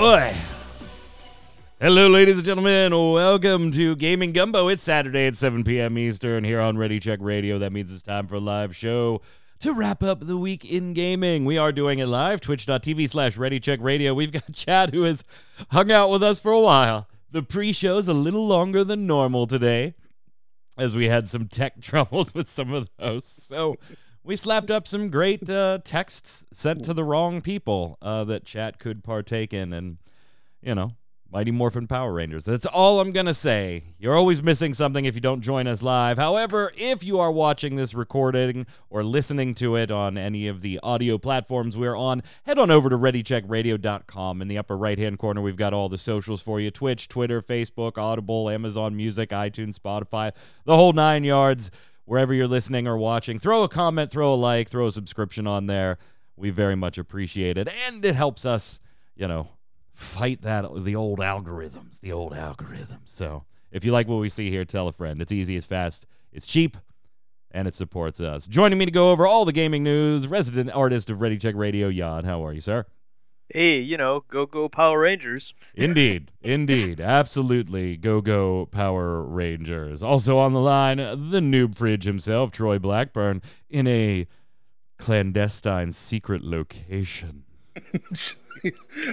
Boy. Hello, ladies and gentlemen. Welcome to Gaming Gumbo. It's Saturday at 7 p.m. Eastern here on Ready Check Radio. That means it's time for a live show to wrap up the week in gaming. We are doing it live, twitch.tv slash Ready Check Radio. We've got Chad who has hung out with us for a while. The pre show's a little longer than normal today as we had some tech troubles with some of the hosts. So we slapped up some great uh, texts sent to the wrong people uh, that chat could partake in, and you know, Mighty Morphin Power Rangers. That's all I'm gonna say. You're always missing something if you don't join us live. However, if you are watching this recording or listening to it on any of the audio platforms we're on, head on over to ReadyCheckRadio.com. In the upper right-hand corner, we've got all the socials for you: Twitch, Twitter, Facebook, Audible, Amazon Music, iTunes, Spotify, the whole nine yards wherever you're listening or watching. Throw a comment, throw a like, throw a subscription on there. We very much appreciate it. And it helps us, you know, fight that the old algorithms, the old algorithms. So if you like what we see here, tell a friend. It's easy, it's fast, it's cheap, and it supports us. Joining me to go over all the gaming news, resident artist of Ready Check Radio, Jan. How are you, sir? Hey, you know, go go Power Rangers. Indeed, indeed, absolutely, go go Power Rangers. Also on the line, the noob fridge himself, Troy Blackburn, in a clandestine secret location.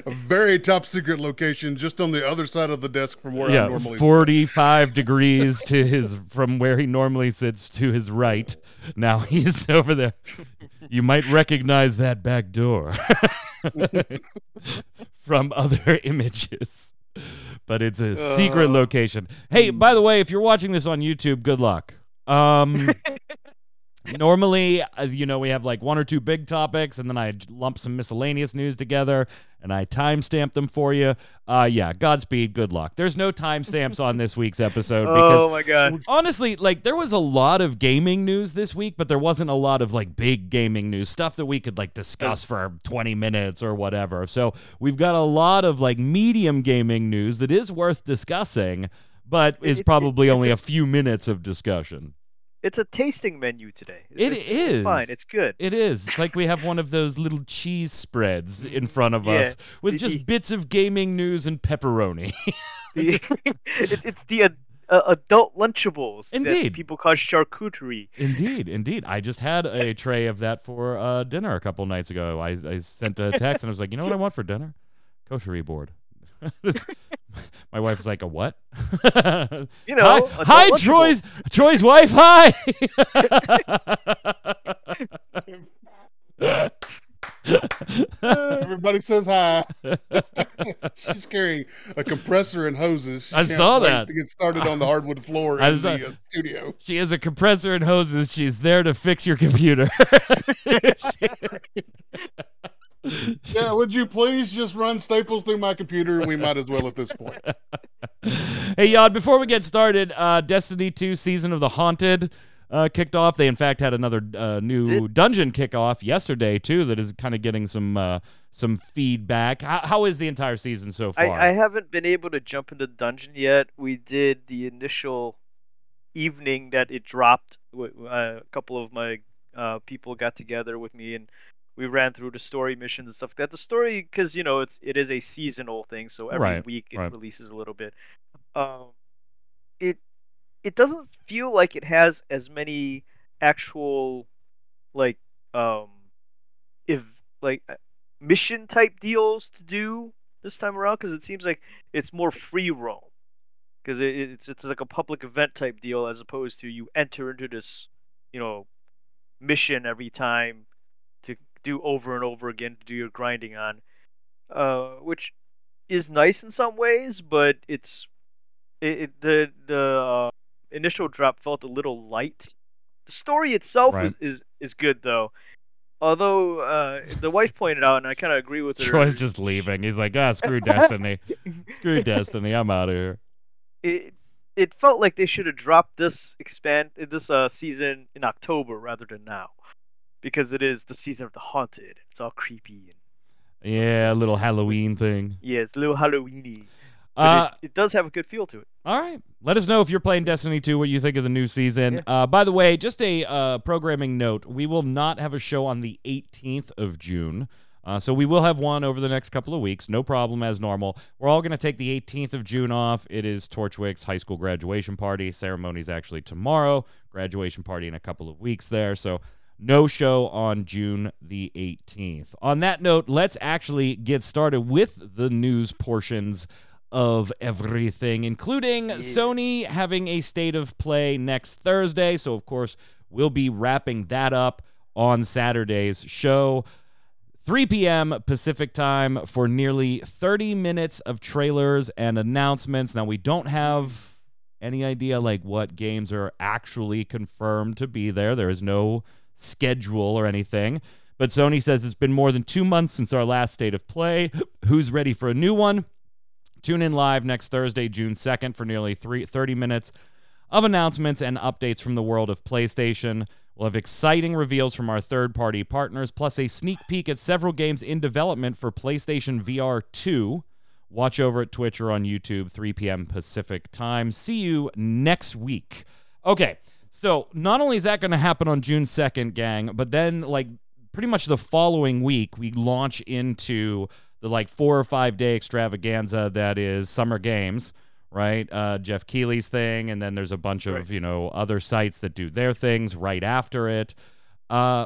a very top secret location, just on the other side of the desk from where I yeah, normally sit. forty-five degrees to his from where he normally sits to his right. Now he's over there. You might recognize that back door from other images, but it's a secret Uh. location. Hey, by the way, if you're watching this on YouTube, good luck. Um, normally, uh, you know, we have like one or two big topics, and then I lump some miscellaneous news together, and I timestamp them for you. Uh, yeah, Godspeed, good luck. There's no timestamps on this week's episode because Oh my god. honestly, like there was a lot of gaming news this week, but there wasn't a lot of like big gaming news stuff that we could like discuss for 20 minutes or whatever. So we've got a lot of like medium gaming news that is worth discussing, but is probably only a few minutes of discussion. It's a tasting menu today. It it's, is. It's fine. It's good. It is. It's like we have one of those little cheese spreads in front of Yeah. us with The- just the- bits of gaming news and pepperoni. The- it, it's the uh, adult Lunchables Indeed. that people call charcuterie. Indeed, indeed. I just had a tray of that for uh, dinner a couple nights ago. I, I sent a text and I was like, you know what I want for dinner? Koshery board. My wife was like, a what? You know, hi, hi Troy's Troy's wife. Hi. Everybody says hi. She's carrying a compressor and hoses. She I saw that. To get started on the hardwood floor I in was, uh, the uh, studio. she has a compressor and hoses. She's there to fix your computer. Yeah, would you please just run staples through my computer? We might as well at this point. hey, Yod, before we get started, uh, Destiny 2 Season of the Haunted uh, kicked off. They, in fact, had another uh, new Did- dungeon kickoff yesterday, too, that is kind of getting some uh, some feedback. How, how is the entire season so far? I, I haven't been able to jump into the dungeon yet. We did the initial evening that it dropped. Uh, a couple of my uh, people got together with me and we ran through the story missions and stuff like that. The story, because you know it's it is a seasonal thing, so every Right, week it right. releases a little bit. Um, it it doesn't feel like it has as many actual like um if like uh, mission type deals to do this time around because it seems like it's more free roam because it, it's it's like a public event type deal as opposed to you enter into this you know mission every time do over and over again to do your grinding on uh which is nice in some ways but it's it, it the the uh, initial drop felt a little light the story itself Right. is, is is good though Although uh, the wife pointed out, and I kind of agree with her. Troy's just leaving. He's like, ah, screw Destiny. screw Destiny. I'm out of here. It it felt like they should have dropped this expand this uh season in October rather than now, because it is the season of the haunted. It's all creepy and Yeah, a little Halloween thing. yeah, it's a little Halloweeny. Uh, it, it does have a good feel to it. All right. Let us know if you're playing Destiny 2, what you think of the new season. Yeah. Uh, by the way, just a uh, programming note we will not have a show on the 18th of June. Uh, so we will have one over the next couple of weeks. No problem, as normal. We're all going to take the 18th of June off. It is Torchwick's high school graduation party. Ceremony's actually tomorrow. Graduation party in a couple of weeks there. So no show on June the 18th. On that note, let's actually get started with the news portions of everything, including Sony having a state of play next Thursday. So, of course, we'll be wrapping that up on Saturday's show. 3 p.m. Pacific time for nearly 30 minutes of trailers and announcements. Now, we don't have any idea like what games are actually confirmed to be there. There is no schedule or anything. But Sony says it's been more than two months since our last state of play. Who's ready for a new one? Tune in live next Thursday, June 2nd, for nearly three, 30 minutes of announcements and updates from the world of PlayStation. We'll have exciting reveals from our third party partners, plus a sneak peek at several games in development for PlayStation VR 2. Watch over at Twitch or on YouTube, 3 p.m. Pacific time. See you next week. Okay, so not only is that going to happen on June 2nd, gang, but then, like, pretty much the following week, we launch into the like four or five day extravaganza that is Summer Games, right? Uh, Geoff Keighley's thing, and then there's a bunch of Right. you know other sites that do their things right after it. Uh,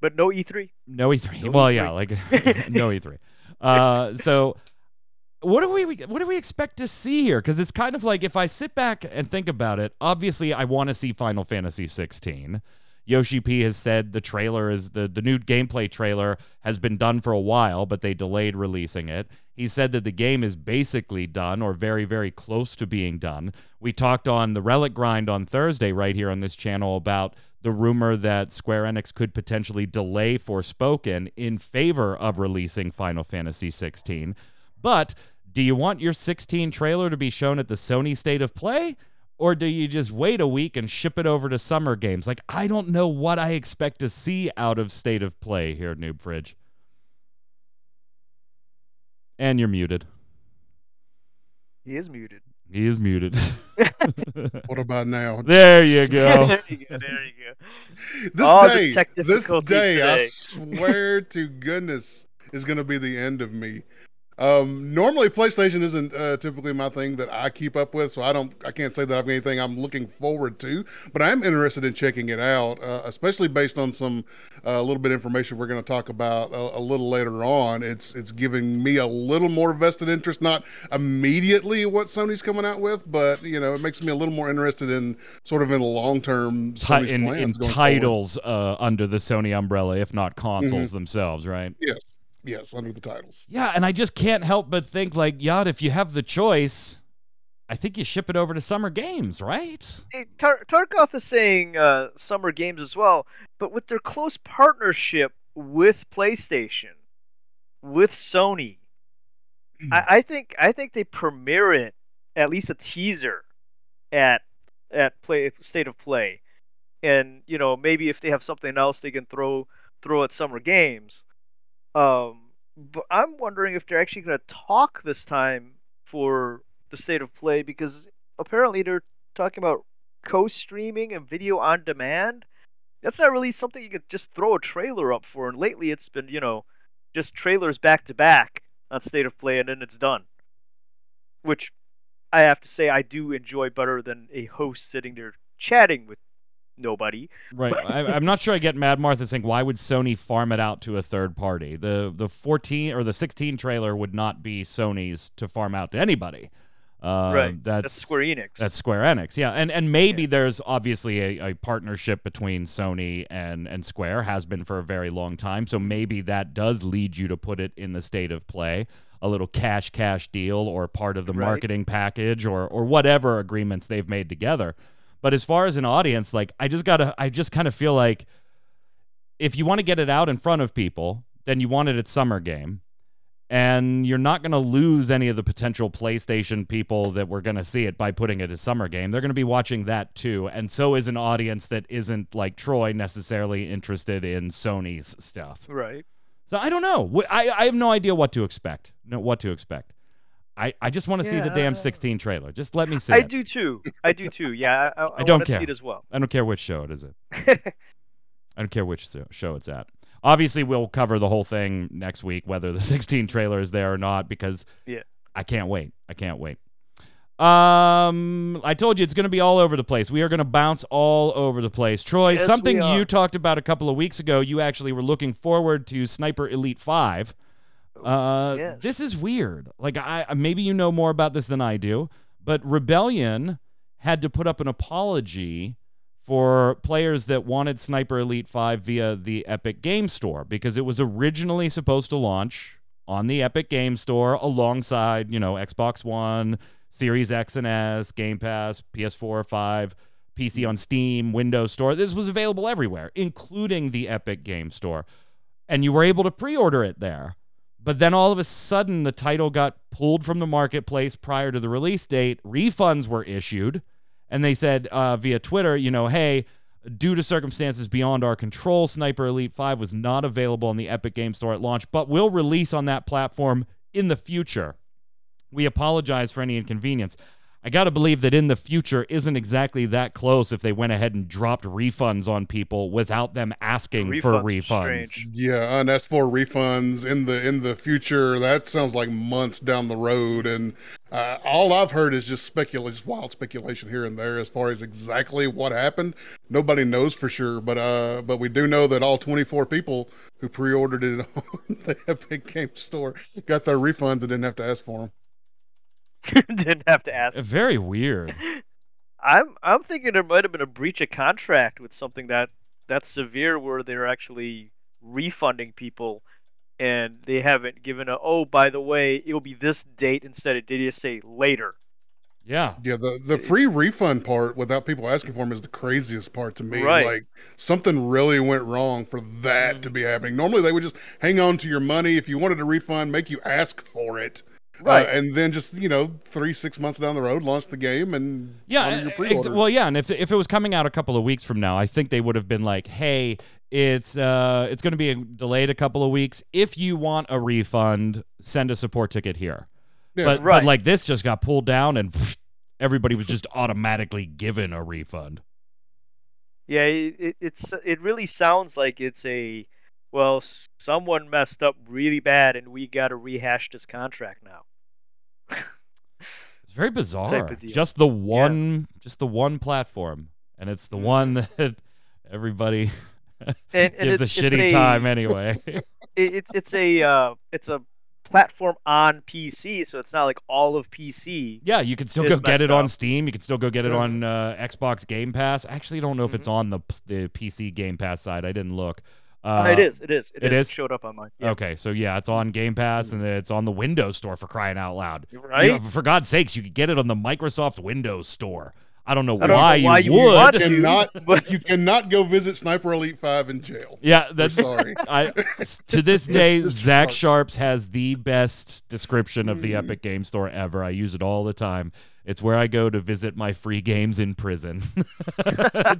But no E E3. no E3. No well, E3. yeah, like no E3. Uh, so what do we what do we expect to see here? Because it's kind of like if I sit back and think about it, obviously I want to see Final Fantasy 16. Yoshi P has said the trailer is the the new gameplay trailer has been done for a while, but they delayed releasing it. He said that the game is basically done or very very close to being done. We talked on the Relic Grind on Thursday right here on this channel about the rumor that Square Enix could potentially delay Forspoken in favor of releasing Final Fantasy 16. But do you want your 16 trailer to be shown at the Sony State of Play? Or do you just wait a week and ship it over to Summer Games? Like, I don't know what I expect to see out of State of Play here, Noob Fridge. And you're muted. He is muted. He is muted. What about now? there you go. there you go. There you go. This All day, this difficulties day, I swear to goodness, is going to be the end of me. Um, normally, PlayStation isn't uh, typically my thing that I keep up with, so I don't, I can't say that I've anything I'm looking forward to. But I am interested in checking it out, uh, especially based on some uh, a little bit of information we're going to talk about a, a little later on. It's it's giving me a little more vested interest, not immediately what Sony's coming out with, but you know, it makes me a little more interested in sort of in the long term Sony's in, plans in titles uh, under the Sony umbrella, if not consoles themselves, right? Yes, yes, under the titles. Yeah, and I just can't help but think, like, Yad, if you have the choice, I think you ship it over to Summer Games, right? Hey, Tar- Tarkov is saying uh, summer games as well, but with their close partnership with PlayStation, with Sony, I, I think I think they premiere it at least a teaser at at play state of play, and you know maybe if they have something else they can throw throw at summer games. Um, but I'm wondering if they're actually going to talk this time for the state of play because apparently they're talking about co-streaming and video on demand. That's not really something you could just throw a trailer up for. And lately, it's been you know just trailers back to back on state of play, and then it's done. Which I have to say I do enjoy better than a host sitting there chatting with nobody. Right. I, I'm not sure I get Mad Martha saying why would Sony farm it out to a third party? The the 14 or the 16 trailer would not be Sony's to farm out to anybody. Uh, right. That's, That's Square Enix. That's Square Enix, yeah, and and maybe there's obviously a, a partnership between Sony and and Square has been for a very long time, so maybe that does lead you to put it in the state of play, a little cash cash deal or part of the Right. marketing package or or whatever agreements they've made together. But as far as an audience, like I just gotta, I just kind of feel like if you want to get it out in front of people, then you want it at Summer Game. And you're not going to lose any of the potential PlayStation people that were going to see it by putting it as Summer Game. They're going to be watching that too. And so is an audience that isn't like Troy necessarily interested in Sony's stuff. Right. So I don't know. I, I have no idea what to expect. No, what to expect. I, I just want to see the damn 16 trailer. Just let me see I it. do too. I do too. Yeah, I, I, I, don't care. see it as well. I don't care which show it is. It. I don't care which show it's at. Obviously, we'll cover the whole thing next week, whether the 16 trailer is there or not, because Yeah. I can't wait. I can't wait. Um, I told you it's going to be all over the place. We are going to bounce all over the place. Troy, Yes, something you talked about a couple of weeks ago. You actually were looking forward to Sniper Elite Five. Uh, yes. this is weird. Like I maybe you know more about this than I do, but Rebellion had to put up an apology for players that wanted Sniper Elite 5 via the Epic Game Store because it was originally supposed to launch on the Epic Game Store alongside, you know, Xbox One, Series X and S, Game Pass, PS4, 5, PC on Steam, Windows Store. This was available everywhere, including the Epic Game Store. And you were able to pre-order it there. But then all of a sudden the title got pulled from the marketplace prior to the release date. Refunds were issued and they said uh, via Twitter, you know, hey, due to circumstances beyond our control, Sniper Elite 5 was not available on the Epic Game Store at launch, but will release on that platform in the future. We apologize for any inconvenience. I got to believe that in the future isn't exactly that close if they went ahead and dropped refunds on people without them asking for Refunds are refunds. strange. Yeah, and as for refunds in the in the future, that sounds like months down the road. And uh, all I've heard is just speculation, just wild speculation here and there as far as exactly what happened. Nobody knows for sure, but uh, but we do know that all 24 people who pre-ordered it on the Epic Game Store got their refunds and didn't have to ask for them. Didn't have to ask. Very weird. I'm I'm thinking there might have been a breach of contract with something that that's severe where they're actually refunding people and they haven't given a oh by the way it'll be this date instead of did you say later Yeah. Yeah, the the free refund part without people asking for them is the craziest part to me. Right. Like something really went wrong for that mm-hmm. to be happening. Normally they would just hang on to your money if you wanted a refund, make you ask for it, Right. Uh, and then just you know three six months down the road, launch the game and Yeah, your ex- pre-order. well, yeah, and if if it was coming out a couple of weeks from now, I think they would have been like, "Hey, it's uh, it's going to be delayed a couple of weeks. If you want a refund, send a support ticket here." Yeah, but but right. like this just got pulled down, and everybody was just automatically given a refund. yeah it, it, it's it really sounds like it's a well someone messed up really bad and we got to rehash this contract now It's very bizarre. Just the one, just the one platform, and it's the Mhm. one that everybody and, and gives a shitty it's time anyway. it, it's it's a uh, it's a platform on PC, so it's not like all of PC. Yeah, you can still go get it on. Steam. You can still go get it Yeah. on uh, Xbox Game Pass. I actually don't know if it's Mhm. on the the PC Game Pass side. I didn't look. Uh, Uh, it is, it is, it is? showed up on my. Yeah. Okay, so yeah, it's on Game Pass and it's on the Windows Store for crying out loud. You Right? know, for God's sakes, you could get it on the Microsoft Windows Store. I don't know I don't know why, why you you would. want you cannot but- you cannot go visit Sniper Elite Five in jail. Yeah, We're that's sorry. I to this day, Mr. Zach Sparks. Sharps has the best description of the Mm. Epic Game Store ever. I use it all the time. It's where I go to visit my free games in prison. I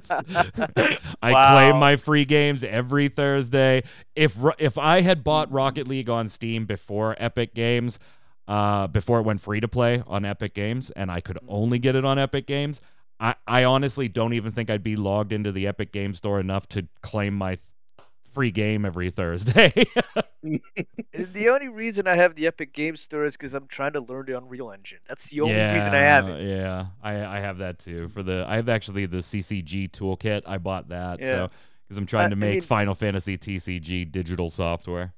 claim my free games every Thursday. If if I had bought Rocket League on Steam before Epic Games, uh, before it went free to play on Epic Games, and I could only get it on Epic Games, I, I honestly don't even think I'd be logged into the Epic Game Store enough to claim my free game every Thursday. the only reason I have the Epic Game Store is because I'm trying to learn the Unreal Engine. That's the only yeah, reason I have it. Yeah, I, I have that too. For the I have actually the CCG toolkit. I bought that Yeah. so because I'm trying I- to I make mean- Final Fantasy TCG digital software.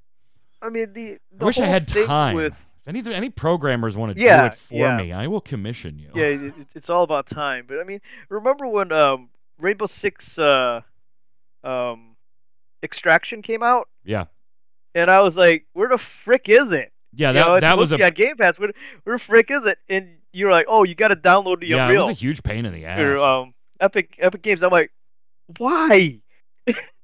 I mean, the, the I wish I had time. With, If any any programmers want to do it for yeah. me, I will commission you. yeah, it- it's all about time. But I mean, remember when um, Rainbow Six uh, um, Extraction came out, yeah, and I was like, "Where the frick is it?" yeah. You That know, that was a on Game Pass. Where, where the frick is it? And you're like, "Oh, you got to download the yeah. It was a huge pain in the ass. or um, Epic Epic Games." I'm like, "Why?"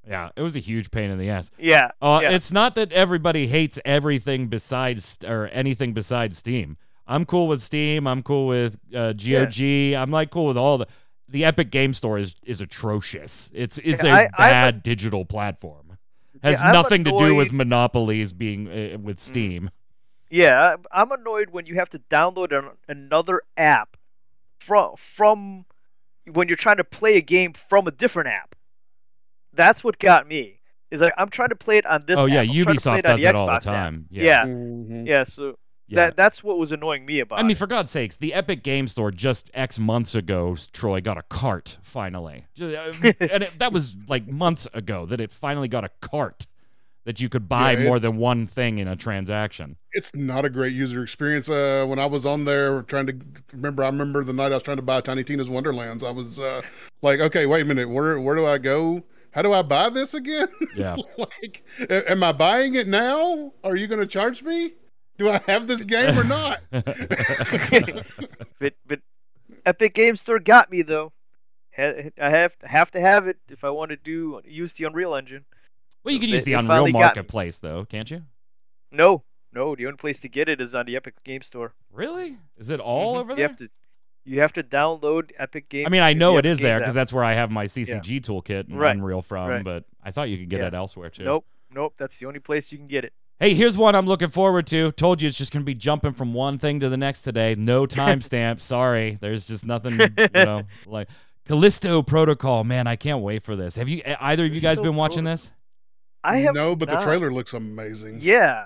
Yeah, it was a huge pain in the ass. Yeah. Uh, yeah. It's not that everybody hates everything besides or anything besides Steam. I'm cool with Steam. I'm cool with uh, GOG. I'm like cool with all the. The Epic Game Store is is atrocious. It's it's Yeah, a I- I'm a- bad digital platform. Has Yeah, I'm nothing to do with annoyed- monopolies being uh, with Mm. Steam. Yeah, I- I'm annoyed when you have to download an, another app from from when you're trying to play a game from a different app. That's what got me. Is like I'm trying to play it on this. oh yeah. I'm trying to play Ubisoft it does the it all the Xbox app. time. Yeah, Yeah, Mhm. yeah. So yeah. that that's what was annoying me about. I mean, it. for God's sakes, the Epic Game Store just X months ago, Troy got a cart finally, uh, and it, that was like months ago that it finally got a cart that you could buy Yeah, more than one thing in a transaction. It's not a great user experience. Uh, when I was on there trying to remember, I remember the night I was trying to buy Tiny Tina's Wonderlands. I was uh, like, okay, wait a minute, where where do I go? How do I buy this again? Yeah. like, am I buying it now? Are you going to charge me? Do I have this game or not? but but Epic Game Store got me though. I have have to have it if I want to do use the Unreal Engine. well, you So could they- use the Unreal finally got me. Marketplace though, can't you? No, no, the only place to get it is on the Epic Game Store. Really? Is it all Mhm. over You have to you have to download Epic Game. I mean, I know it Epic is there because that's where I have my CCG toolkit and Right. Unreal from, Right. but I thought you could get Yeah. it elsewhere too. Nope, nope. That's the only place you can get it. Hey, here's one I'm looking forward to. Told you it's just going to be jumping from one thing to the next today. No timestamp. Sorry. There's just nothing, you know, like Callisto Protocol. Man, I can't wait for this. Have you either of you guys been watching this? I have no, but the trailer looks amazing. Yeah,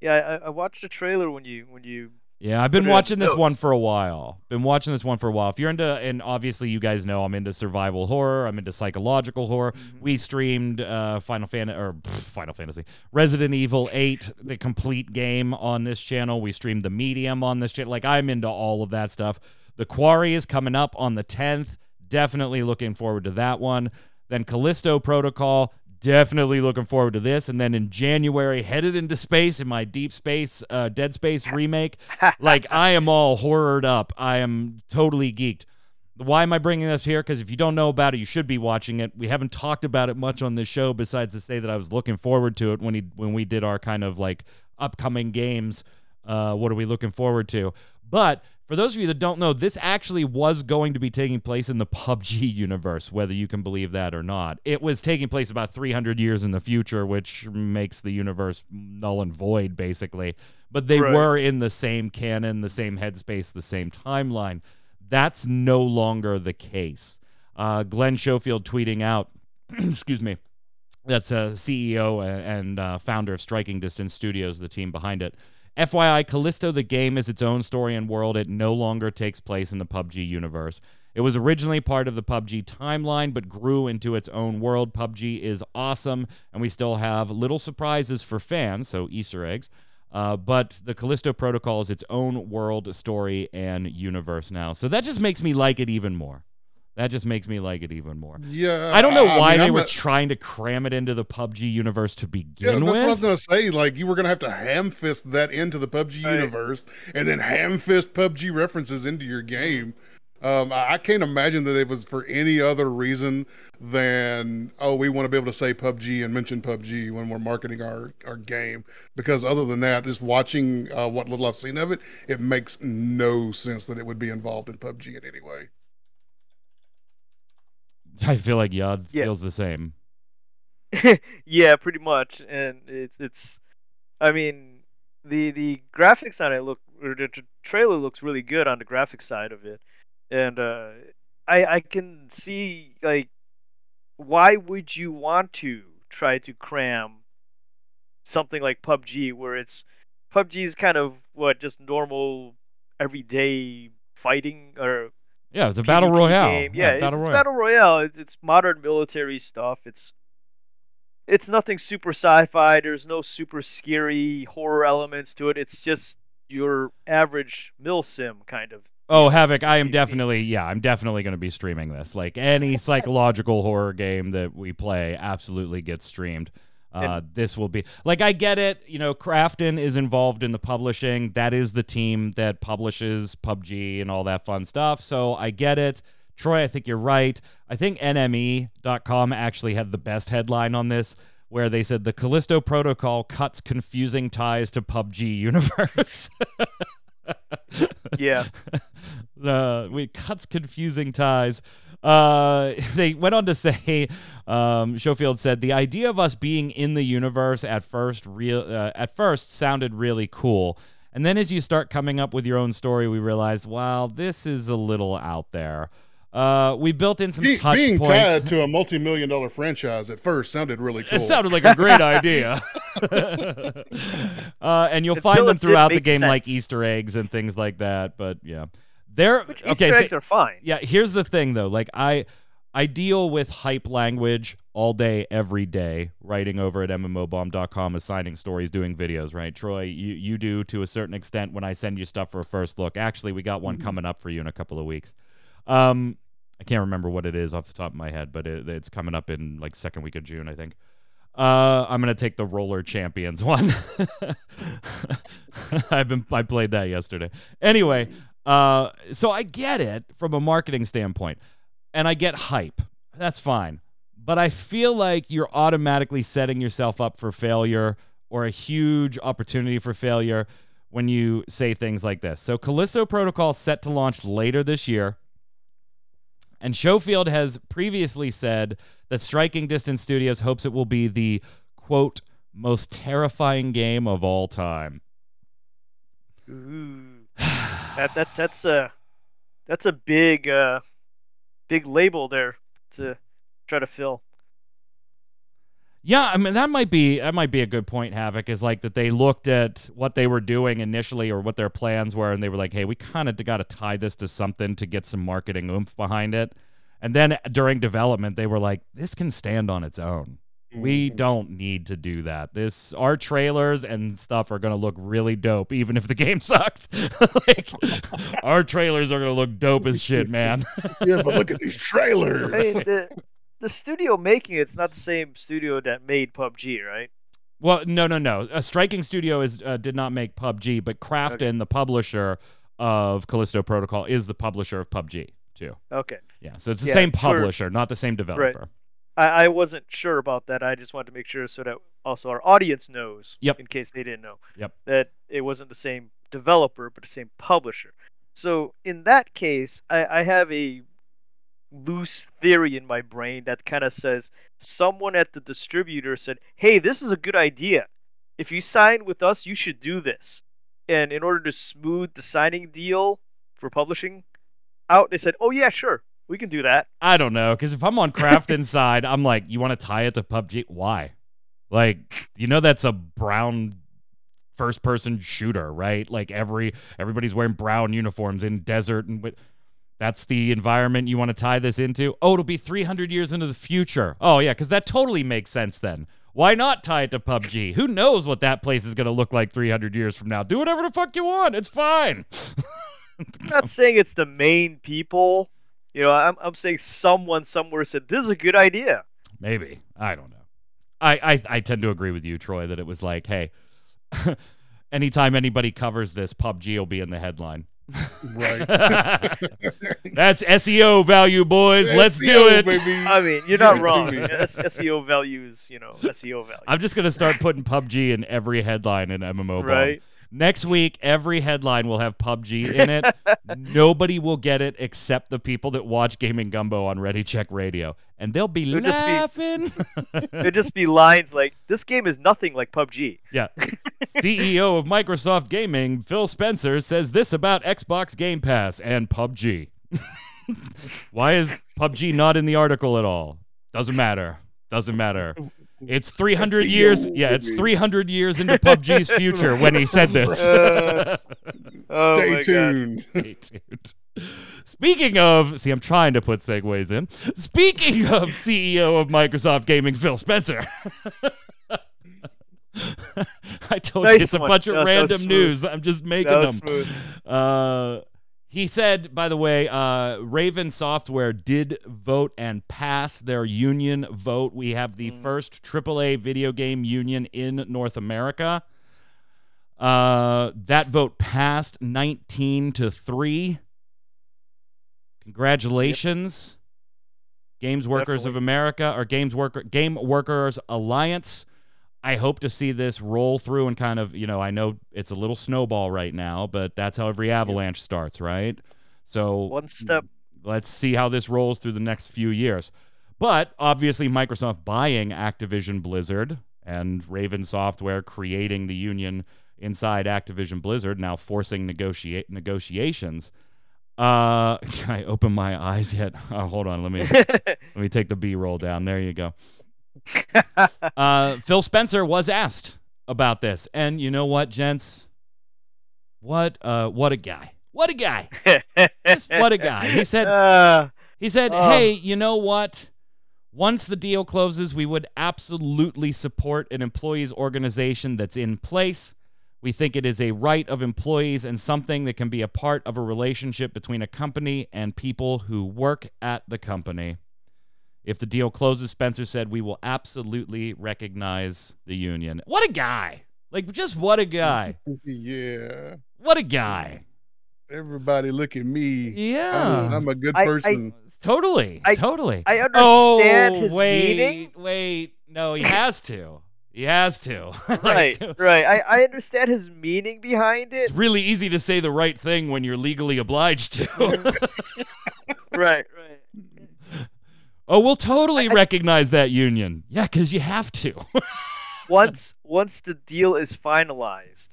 yeah. I, I watched the trailer when you when you. Yeah, I've been Put it in watching this one for a while. Been watching this one for a while. If you're into, and obviously you guys know I'm into survival horror. I'm into psychological horror. We streamed uh, Final Fantasy or pff, Final Fantasy, Resident Evil 8, the complete game on this channel. We streamed the medium on this channel. Like I'm into all of that stuff. The Quarry is coming up on the 10th. Definitely looking forward to that one. Then Callisto Protocol. Definitely looking forward to this. And then in January, headed into space in my Deep Space, uh, Dead Space remake. like I am all horrored up. I am totally geeked. Why am I bringing this here? Because if you don't know about it, you should be watching it. We haven't talked about it much on this show, besides to say that I was looking forward to it when he when we did our kind of like upcoming games. Uh, what are we looking forward to? But for those of you that don't know, this actually was going to be taking place in the PUBG universe, whether you can believe that or not. It was taking place about 300 years in the future, which makes the universe null and void, basically. But they Right. were in the same canon, the same headspace, the same timeline. That's no longer the case. Uh, Glenn Schofield tweeting out, excuse me, that's a CEO and uh, founder of Striking Distance Studios, the team behind it. FYI, Callisto the game is its own story and world. It no longer takes place in the PUBG universe. It was originally part of the PUBG timeline, but grew into its own world. PUBG is awesome, and we still have little surprises for fans, so Easter eggs. Uh, but the Callisto Protocol is its own world, story, and universe now. So that just makes me like it even more. That just makes me like it even more. Yeah, I don't know I why mean, they I'm were a- trying to cram it into the PUBG universe to Yeah, begin that's what I was gonna say. Like you were gonna have to ham fist that into the PUBG Right. universe, and then ham fist PUBG references into your game. Um, I, I can't imagine that it was for any other reason than oh, we want to be able to say PUBG and mention PUBG when we're marketing our our game. Because other than that, just watching uh, what little I've seen of it, it makes no sense that it would be involved in PUBG in any way. I feel like Yod Yeah. feels the same. yeah, pretty much, and it's it's. I mean, the the graphics on it look, or the trailer looks really good on the graphics side of it, and uh, I I can see like, why would you want to try to cram something like PUBG where it's PUBG is kind of what just normal everyday fighting or Yeah, it's a battle royale. game. Yeah, it's battle royale. battle royale. It's, it's modern military stuff. It's it's nothing super sci-fi. There's no super scary horror elements to it. It's just your average mil sim kind of. Oh, Havoc, I am definitely, yeah, I'm definitely going to be streaming this. Like any psychological horror game that we play absolutely gets streamed. Uh, this will be like I get it, you know. Krafton is involved in the publishing. That is the team that publishes PUBG and all that fun stuff. So I get it. Troy, I think you're right. I think NME.com actually had the best headline on this, where they said the Callisto Protocol cuts confusing ties to PUBG universe. Yeah. the we cuts confusing ties. Uh, they went on to say, um, Schofield said the idea of us being in the universe at first real uh, at first sounded really cool, and then as you start coming up with your own story, we realized, wow, this is a little out there. Uh, we built in some Be- touch being points. tied to a multi-million dollar franchise at first sounded really cool. It sounded like a great idea. uh, and you'll Until find them throughout the make game, like. Easter eggs and things like that. But yeah, there. Which okay, Easter so- are fine. yeah. Here's the thing, though. Like I, I deal with hype language all day, every day, writing over at mmobomb.com, assigning stories, doing videos. Right, Troy, you you do to a certain extent when I send you stuff for a first look. Actually, we got one coming up for you in a couple of weeks. Um, I can't remember what it is off the top of my head, but it, it's coming up in like second week of June, I think. Uh, I'm gonna take the roller champions one. I've been I played that yesterday. Anyway, uh, so I get it from a marketing standpoint, and I get hype. That's fine, but I feel like you're automatically setting yourself up for failure or a huge opportunity for failure when you say things like this. So Callisto Protocol set to launch later this year. And Schofield has previously said that Striking Distance Studios hopes it will be the quote most terrifying game of all time. Ooh. That that that's a that's a big uh big label there to try to fill. Yeah, I mean that might be that might be a good point. Havoc is like that they looked at what they were doing initially or what their plans were, and they were like, "Hey, we kind of got to tie this to something to get some marketing oomph behind it." And then during development, they were like, "This can stand on its own. We don't need to do that. This our trailers and stuff are gonna look really dope, even if the game sucks. like, our trailers are gonna look dope as shit, man. yeah, but look at these trailers. I mean, the the studio making it's not the same studio that made PUBG, right? Well, no, no, no. A Striking Studio is uh, did not make PUBG, but Krafton, Okay. the publisher of Callisto Protocol, is the publisher of PUBG too. Okay. Yeah, so it's the Yeah, same for- publisher, not the same developer. I, I wasn't sure about that. I just wanted to make sure so that also our audience knows, Yep. in case they didn't know, Yep. that it wasn't the same developer but the same publisher. So in that case, I, I have a loose theory in my brain that kind of says someone at the distributor said, "Hey, this is a good idea. If you sign with us, you should do this." And in order to smooth the signing deal for publishing out, they said, "Oh yeah, sure, we can do that." I don't know, because if I'm on Krafton side, I'm like, you want to tie it to PUBG? Why? Like, you know, that's a brown first person shooter, right? Like every everybody's wearing brown uniforms in desert and with. That's the environment you want to tie this into. Oh, it'll be 300 years into the future. Oh yeah, because that totally makes sense then. Why not tie it to PUBG? Who knows what that place is going to look like 300 years from now? Do whatever the fuck you want. It's fine. I'm not saying it's the main people. You know, I'm, I'm saying someone somewhere said this is a good idea. Maybe. I don't know. I, I, I tend to agree with you, Troy, that it was like, hey, anytime anybody covers this, PUBG will be in the headline. right. That's SEO value, boys. Let's do it. baby. I mean, you're not wrong. baby. S- SEO values, you know, SEO value. I'm just going to start putting PUBG in every headline in MMO Bomb. Right. Next week, every headline will have PUBG in it. Nobody will get it except the people that watch Gaming Gumbo on Ready Check Radio. And they'll be It'll just be- laughing. It'd just be lines like, "This game is nothing like PUBG." Yeah. CEO of Microsoft Gaming, Phil Spencer, says this about Xbox Game Pass and PUBG. Why is PUBG not in the article at all? Doesn't matter. Doesn't matter. It's 300 years. Yeah, it's 300 years into PUBG's future when he said this. Uh, Oh Stay my God. tuned. Stay tuned. Speaking of, see, I'm trying to put segues in. Speaking of CEO of Microsoft Gaming, Phil Spencer. I told you it's a one. bunch of That- that random news. I'm just making them. smooth. Uh, he said, by the way, uh, Raven Software did vote and pass their union vote. We have the Mm. first AAA video game union in North America. Uh, that vote passed 19 to 3. congratulations, Games Workers of America or Games Worker Game Workers Alliance. I hope to see this roll through and kind of, you know, I know it's a little snowball right now, but that's how every avalanche starts, right? So One step. let's see how this rolls through the next few years. But obviously, Microsoft buying Activision Blizzard and Raven Software creating the union inside Activision Blizzard, now forcing negotiate negotiations. Uh, can I open my eyes yet? Oh, hold on. Let me let me take the B roll down. There you go. Uh, Phil Spencer was asked about this, and you know what, gents? What uh, what a guy! What a guy! Just what a guy! He said Uh, he said, Oh. "Hey, you know what? Once the deal closes, we would absolutely support an employees organization that's in place. We think it is a right of employees and something that can be a part of a relationship between a company and people who work at the company." If the deal closes, Spencer said, "We will absolutely recognize the union." What a guy! Like just what a guy! Yeah. What a guy! Everybody look at me. Yeah. I'm, I'm a good I- I- person. Totally, I- totally. I understand oh, his wait, meaning. Wait, no, he has to. He has to. right, right. I, I understand his meaning behind it. It's really easy to say the right thing when you're legally obliged to. right, right. Oh, we'll totally I- I- recognize that union. Yeah, because you have to. Once once the deal is finalized.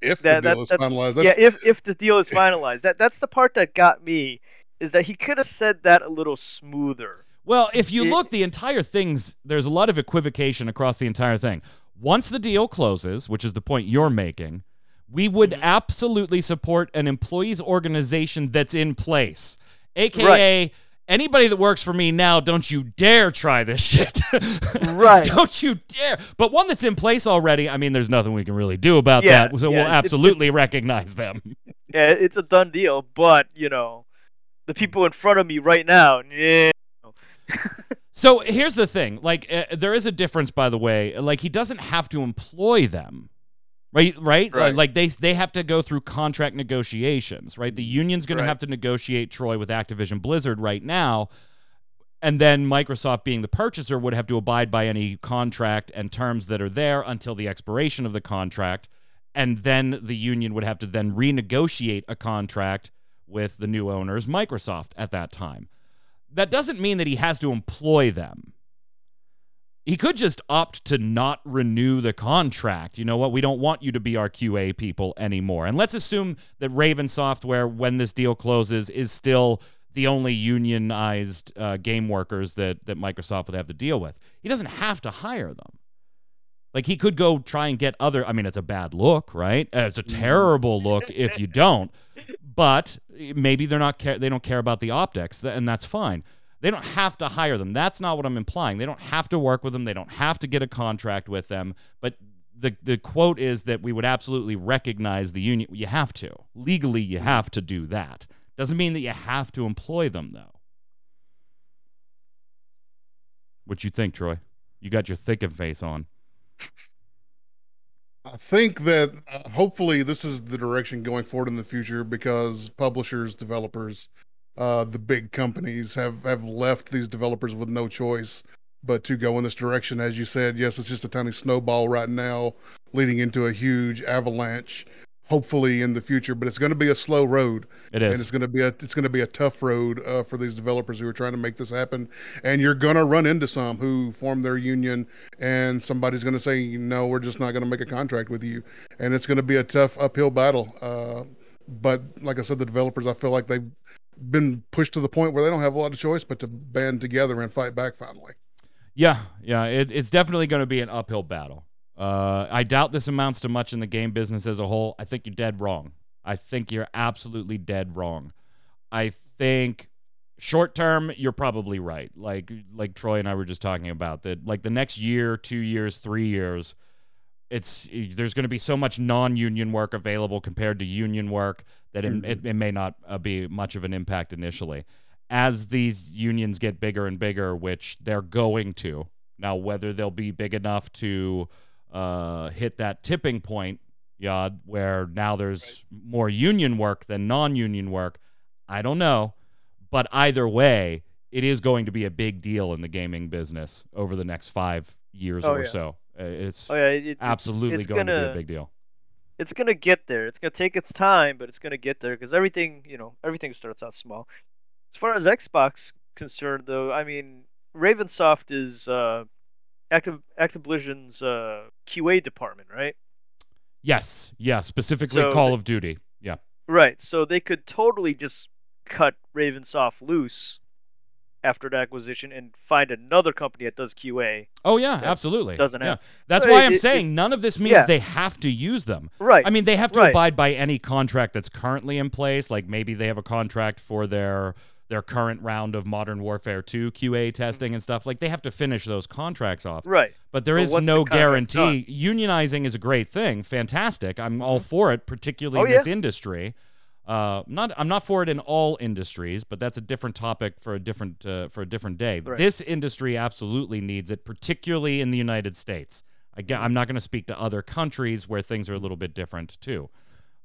if That, the that- deal is that's, finalized, yeah, that's, if if the deal is finalized. That that's the part that got me is that he could have said that a little smoother. well, if you It- look, the entire thing's there's a lot of equivocation across the entire thing. Once the deal closes, which is the point you're making, we would Mhm. absolutely support an employees organization that's in place, aka anybody that works for me now. Don't you dare try this shit. Right. don't you dare. But one that's in place already. I mean, there's nothing we can really do about Yeah, that. So yeah, we'll it's- absolutely recognize them. Yeah, it's a done deal, but you know, the people in front of me right now, yeah. So here's the thing: like, uh, there is a difference, by the way. Like, he doesn't have to employ them, right? Right? Right. Like they they have to go through contract negotiations, right? The union's going Right. to have to negotiate Troy with Activision Blizzard right now, and then Microsoft, being the purchaser, would have to abide by any contract and terms that are there until the expiration of the contract, and then the union would have to then renegotiate a contract with the new owners, Microsoft, at that time that doesn't mean that he has to employ them. He could just opt to not renew the contract. You know what? We don't want you to be our QA people anymore. And let's assume that Raven Software, when this deal closes, is still the only unionized uh, game workers that, that Microsoft would have to deal with. He doesn't have to hire them. Like he could go try and get other. I mean, it's a bad look, right? Uh, It's a terrible look if you don't. But maybe they're not. Care, they don't care about the optics, and that's fine. They don't have to hire them. That's not what I'm implying. They don't have to work with them. They don't have to get a contract with them. But the the quote is that we would absolutely recognize the union. You have to legally. You have to do that. Doesn't mean that you have to employ them though. What you think, Troy? You got your thinking face on. I think that uh, hopefully this is the direction going forward in the future because publishers, developers, uh, the big companies have have left these developers with no choice but to go in this direction. As you said, yes, it's just a tiny snowball right now, leading into a huge avalanche. Hopefully in the future, but it's going to be a slow road, It and it's going to be a it's going to be a tough road uh, for these developers who are trying to make this happen. And you're going to run into some who form their union, and somebody's going to say, "No, we're just not going to make a contract with you," and it's going to be a tough uphill battle. Uh, but like I said, the developers, I feel like they've been pushed to the point where they don't have a lot of choice but to band together and fight back finally. Yeah, yeah, it, it's definitely going to be an uphill battle. Uh, I doubt this amounts to much in the game business as a whole. I think you're dead wrong. I think you're absolutely dead wrong. I think short term, you're probably right. Like like Troy and I were just talking about that. Like the next year, two years, three years, it's there's going to be so much non-union work available compared to union work that it, it, it may not uh, be much of an impact initially. As these unions get bigger and bigger, which they're going to now, whether they'll be big enough to uh, hit that tipping point, yeah, where now there's more union work than non-union work. I don't know. But either way, it is going to be a big deal in the gaming business over the next five years Oh, or yeah. so. Uh, It's Oh yeah, it, absolutely it's going to gonna, be a big deal. It's gonna get there. It's gonna take its time, but it's gonna get there because everything, you know, everything starts out small. As far as Xbox concerned, though, I mean, Ravensoft is uh, Activ- Activision's uh, QA department, right? Yes, yeah, specifically So Call the- of Duty. Yeah. Right. So they could totally just cut Ravensoft loose after the acquisition and find another company that does QA. Oh yeah, absolutely. doesn't yeah. have- That's why it- I'm it- saying none of this means yeah. they have to use them. Right. I mean, they have to Right. abide by any contract that's currently in place. Like maybe they have a contract for their their current round of Modern Warfare 2 QA testing and stuff. Like they have to finish those contracts off. right. But there But is no the guarantee. Unionizing is a great thing, fantastic. I'm all mm-hmm. for it, particularly Oh, in yeah. this industry. Uh, not, I'm not for it in all industries, but that's a different topic for a different uh, for a different day. Right. This industry absolutely needs it, particularly in the United States. Again, I am not going to speak to other countries where things are a little bit different too.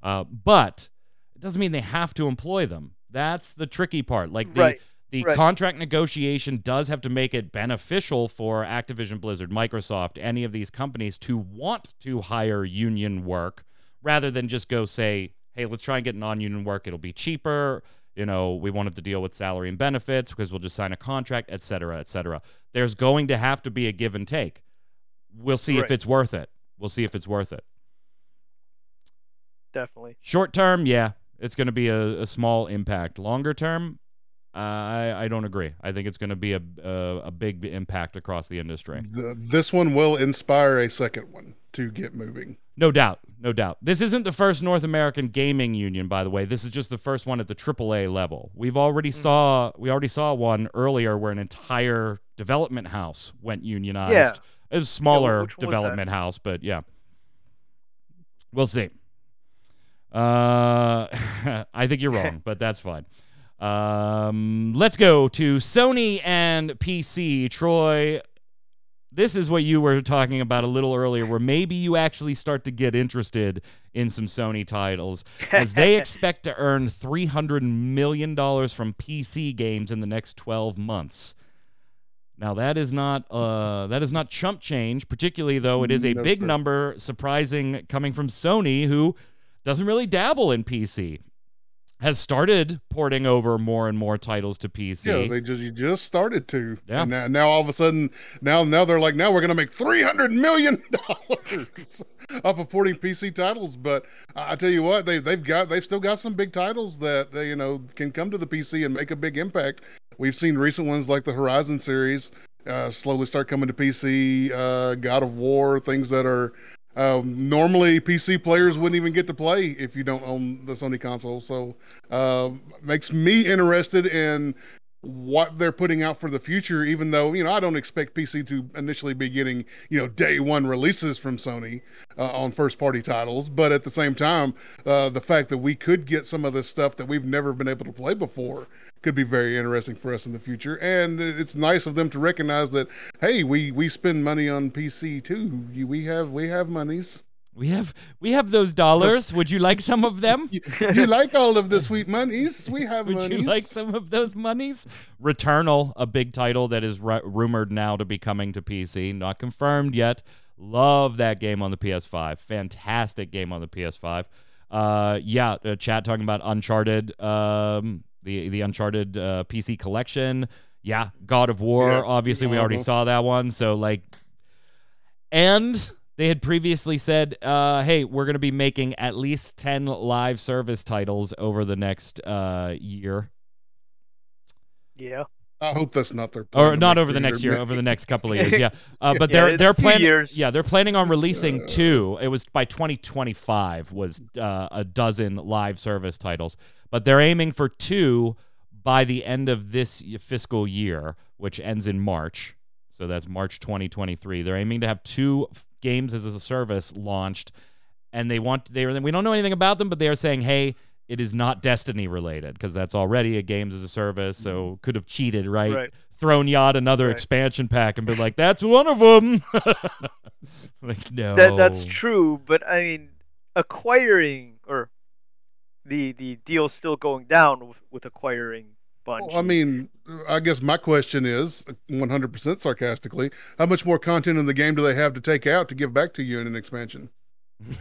Uh, but it doesn't mean they have to employ them. That's the tricky part. Like the Right. the Right. contract negotiation does have to make it beneficial for Activision Blizzard, Microsoft, any of these companies to want to hire union work rather than just go say, "Hey, let's try and get non-union work. It'll be cheaper." You know, we won't have to deal with salary and benefits because we'll just sign a contract, et cetera, et cetera. There's going to have to be a give and take. We'll see if it's worth it. We'll see if it's worth it. Definitely. Short term, yeah, it's going to be a, a small impact. Longer term, I I don't agree. I think it's going to be a, a a big impact across the industry. The, this one will inspire a second one to get moving. No doubt, no doubt. This isn't the first North American gaming union, by the way. This is just the first one at the AAA level. We've already saw we already saw one earlier where an entire development house went unionized. Yeah. It was a smaller which one was that? development house, but yeah, we'll see. Uh, I think you're wrong, but that's fine. Um, let's go to Sony and PC. Troy, this is what you were talking about a little earlier, where maybe you actually start to get interested in some Sony titles as they expect to earn $300 million from PC games in the next 12 months. Now that is not uh that is not chump change, particularly though it is a No, big sir. number surprising coming from Sony who doesn't really dabble in PC. Has started porting over more and more titles to PC. Yeah, they just you just started to. Yeah. And now, now all of a sudden, now now they're like, now we're gonna make three hundred million dollars off of porting PC titles. But I tell you what, they they've got they've still got some big titles that they, you know can come to the PC and make a big impact. We've seen recent ones like the Horizon series uh, slowly start coming to PC. Uh, God of War, things that are. Um, normally, PC players wouldn't even get to play if you don't own the Sony console. So, uh, makes me interested in what they're putting out for the future, even though, you know, I don't expect PC to initially be getting, you know, day one releases from Sony uh, on first party titles. But at the same time, uh, the fact that we could get some of this stuff that we've never been able to play before could be very interesting for us in the future. And it's nice of them to recognize that, hey, we, we spend money on PC too. We have, we have monies. We have we have those dollars. Would you like some of them? You, you like all of the sweet monies? We have Would monies. you like some of those monies? Returnal, a big title that is ru- rumored now to be coming to PC, not confirmed yet. Love that game on the PS5. Fantastic game on the PS5. Uh, yeah, uh, chat talking about Uncharted, um, the the Uncharted uh, PC collection. Yeah, God of War. Yeah. Obviously, we already Uh-huh. saw that one. So like, and they had previously said, uh, "Hey, we're going to be making at least ten live service titles over the next uh, year, Yeah. I hope that's not their plan or not over the next year, 300 over the next couple of years." Yeah, uh, but Yeah, they're they're planning. Yeah, they're planning on releasing two. It was by 2025 was uh, a dozen live service titles, but they're aiming for two by the end of this fiscal year, which ends in March. So that's March 2023. They're aiming to have two f- games as a service launched, and they want they we don't know anything about them, but they are saying, hey. It is not Destiny related because that's already a games as a service, so mm-hmm. could have cheated, right? Right. Thrown Yacht another Right. expansion pack and been like, "That's one of them." like, no, That that's true, but I mean, acquiring or the the deal's still going down with, with acquiring Bungie. Well, I mean, I guess my question is 100% sarcastically how much more content in the game do they have to take out to give back to you in an expansion? it's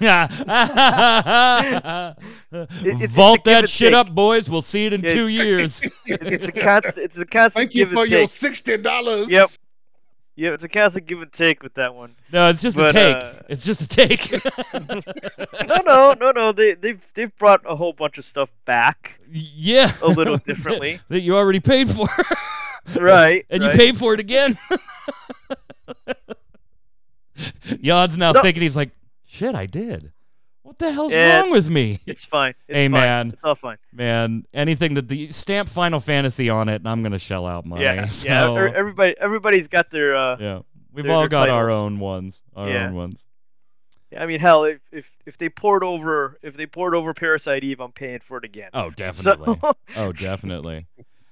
Vault a give that shit take. up, boys. We'll see it in Yeah. two years. it's a constant. It's a constant Thank you give for your take. sixty dollars. Yep. Yeah, it's a constant give and take with that one. No, it's just a take. uh, it's just a take. No, no, no, no. They they've they've brought a whole bunch of stuff back yeah. a little differently. that you already paid for. right. and right. you paid for it again. Yod's now No. thinking he's like, shit, I did. What the hell's Yeah, wrong with me? It's fine. It's Hey, fine. man. It's all fine. Man, anything that the stamp Final Fantasy on it, and I'm gonna shell out money. Yeah, So, yeah. Everybody, everybody's got their. Uh, yeah. We've They're- all got our own ones. Our Yeah. own ones. Yeah, I mean, hell, if, if if they poured over, if they poured over Parasite Eve, I'm paying for it again. Oh, definitely. So, oh, definitely.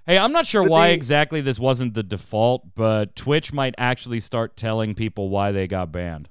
Hey, I'm not sure But why the- exactly this wasn't the default, but Twitch might actually start telling people why they got banned.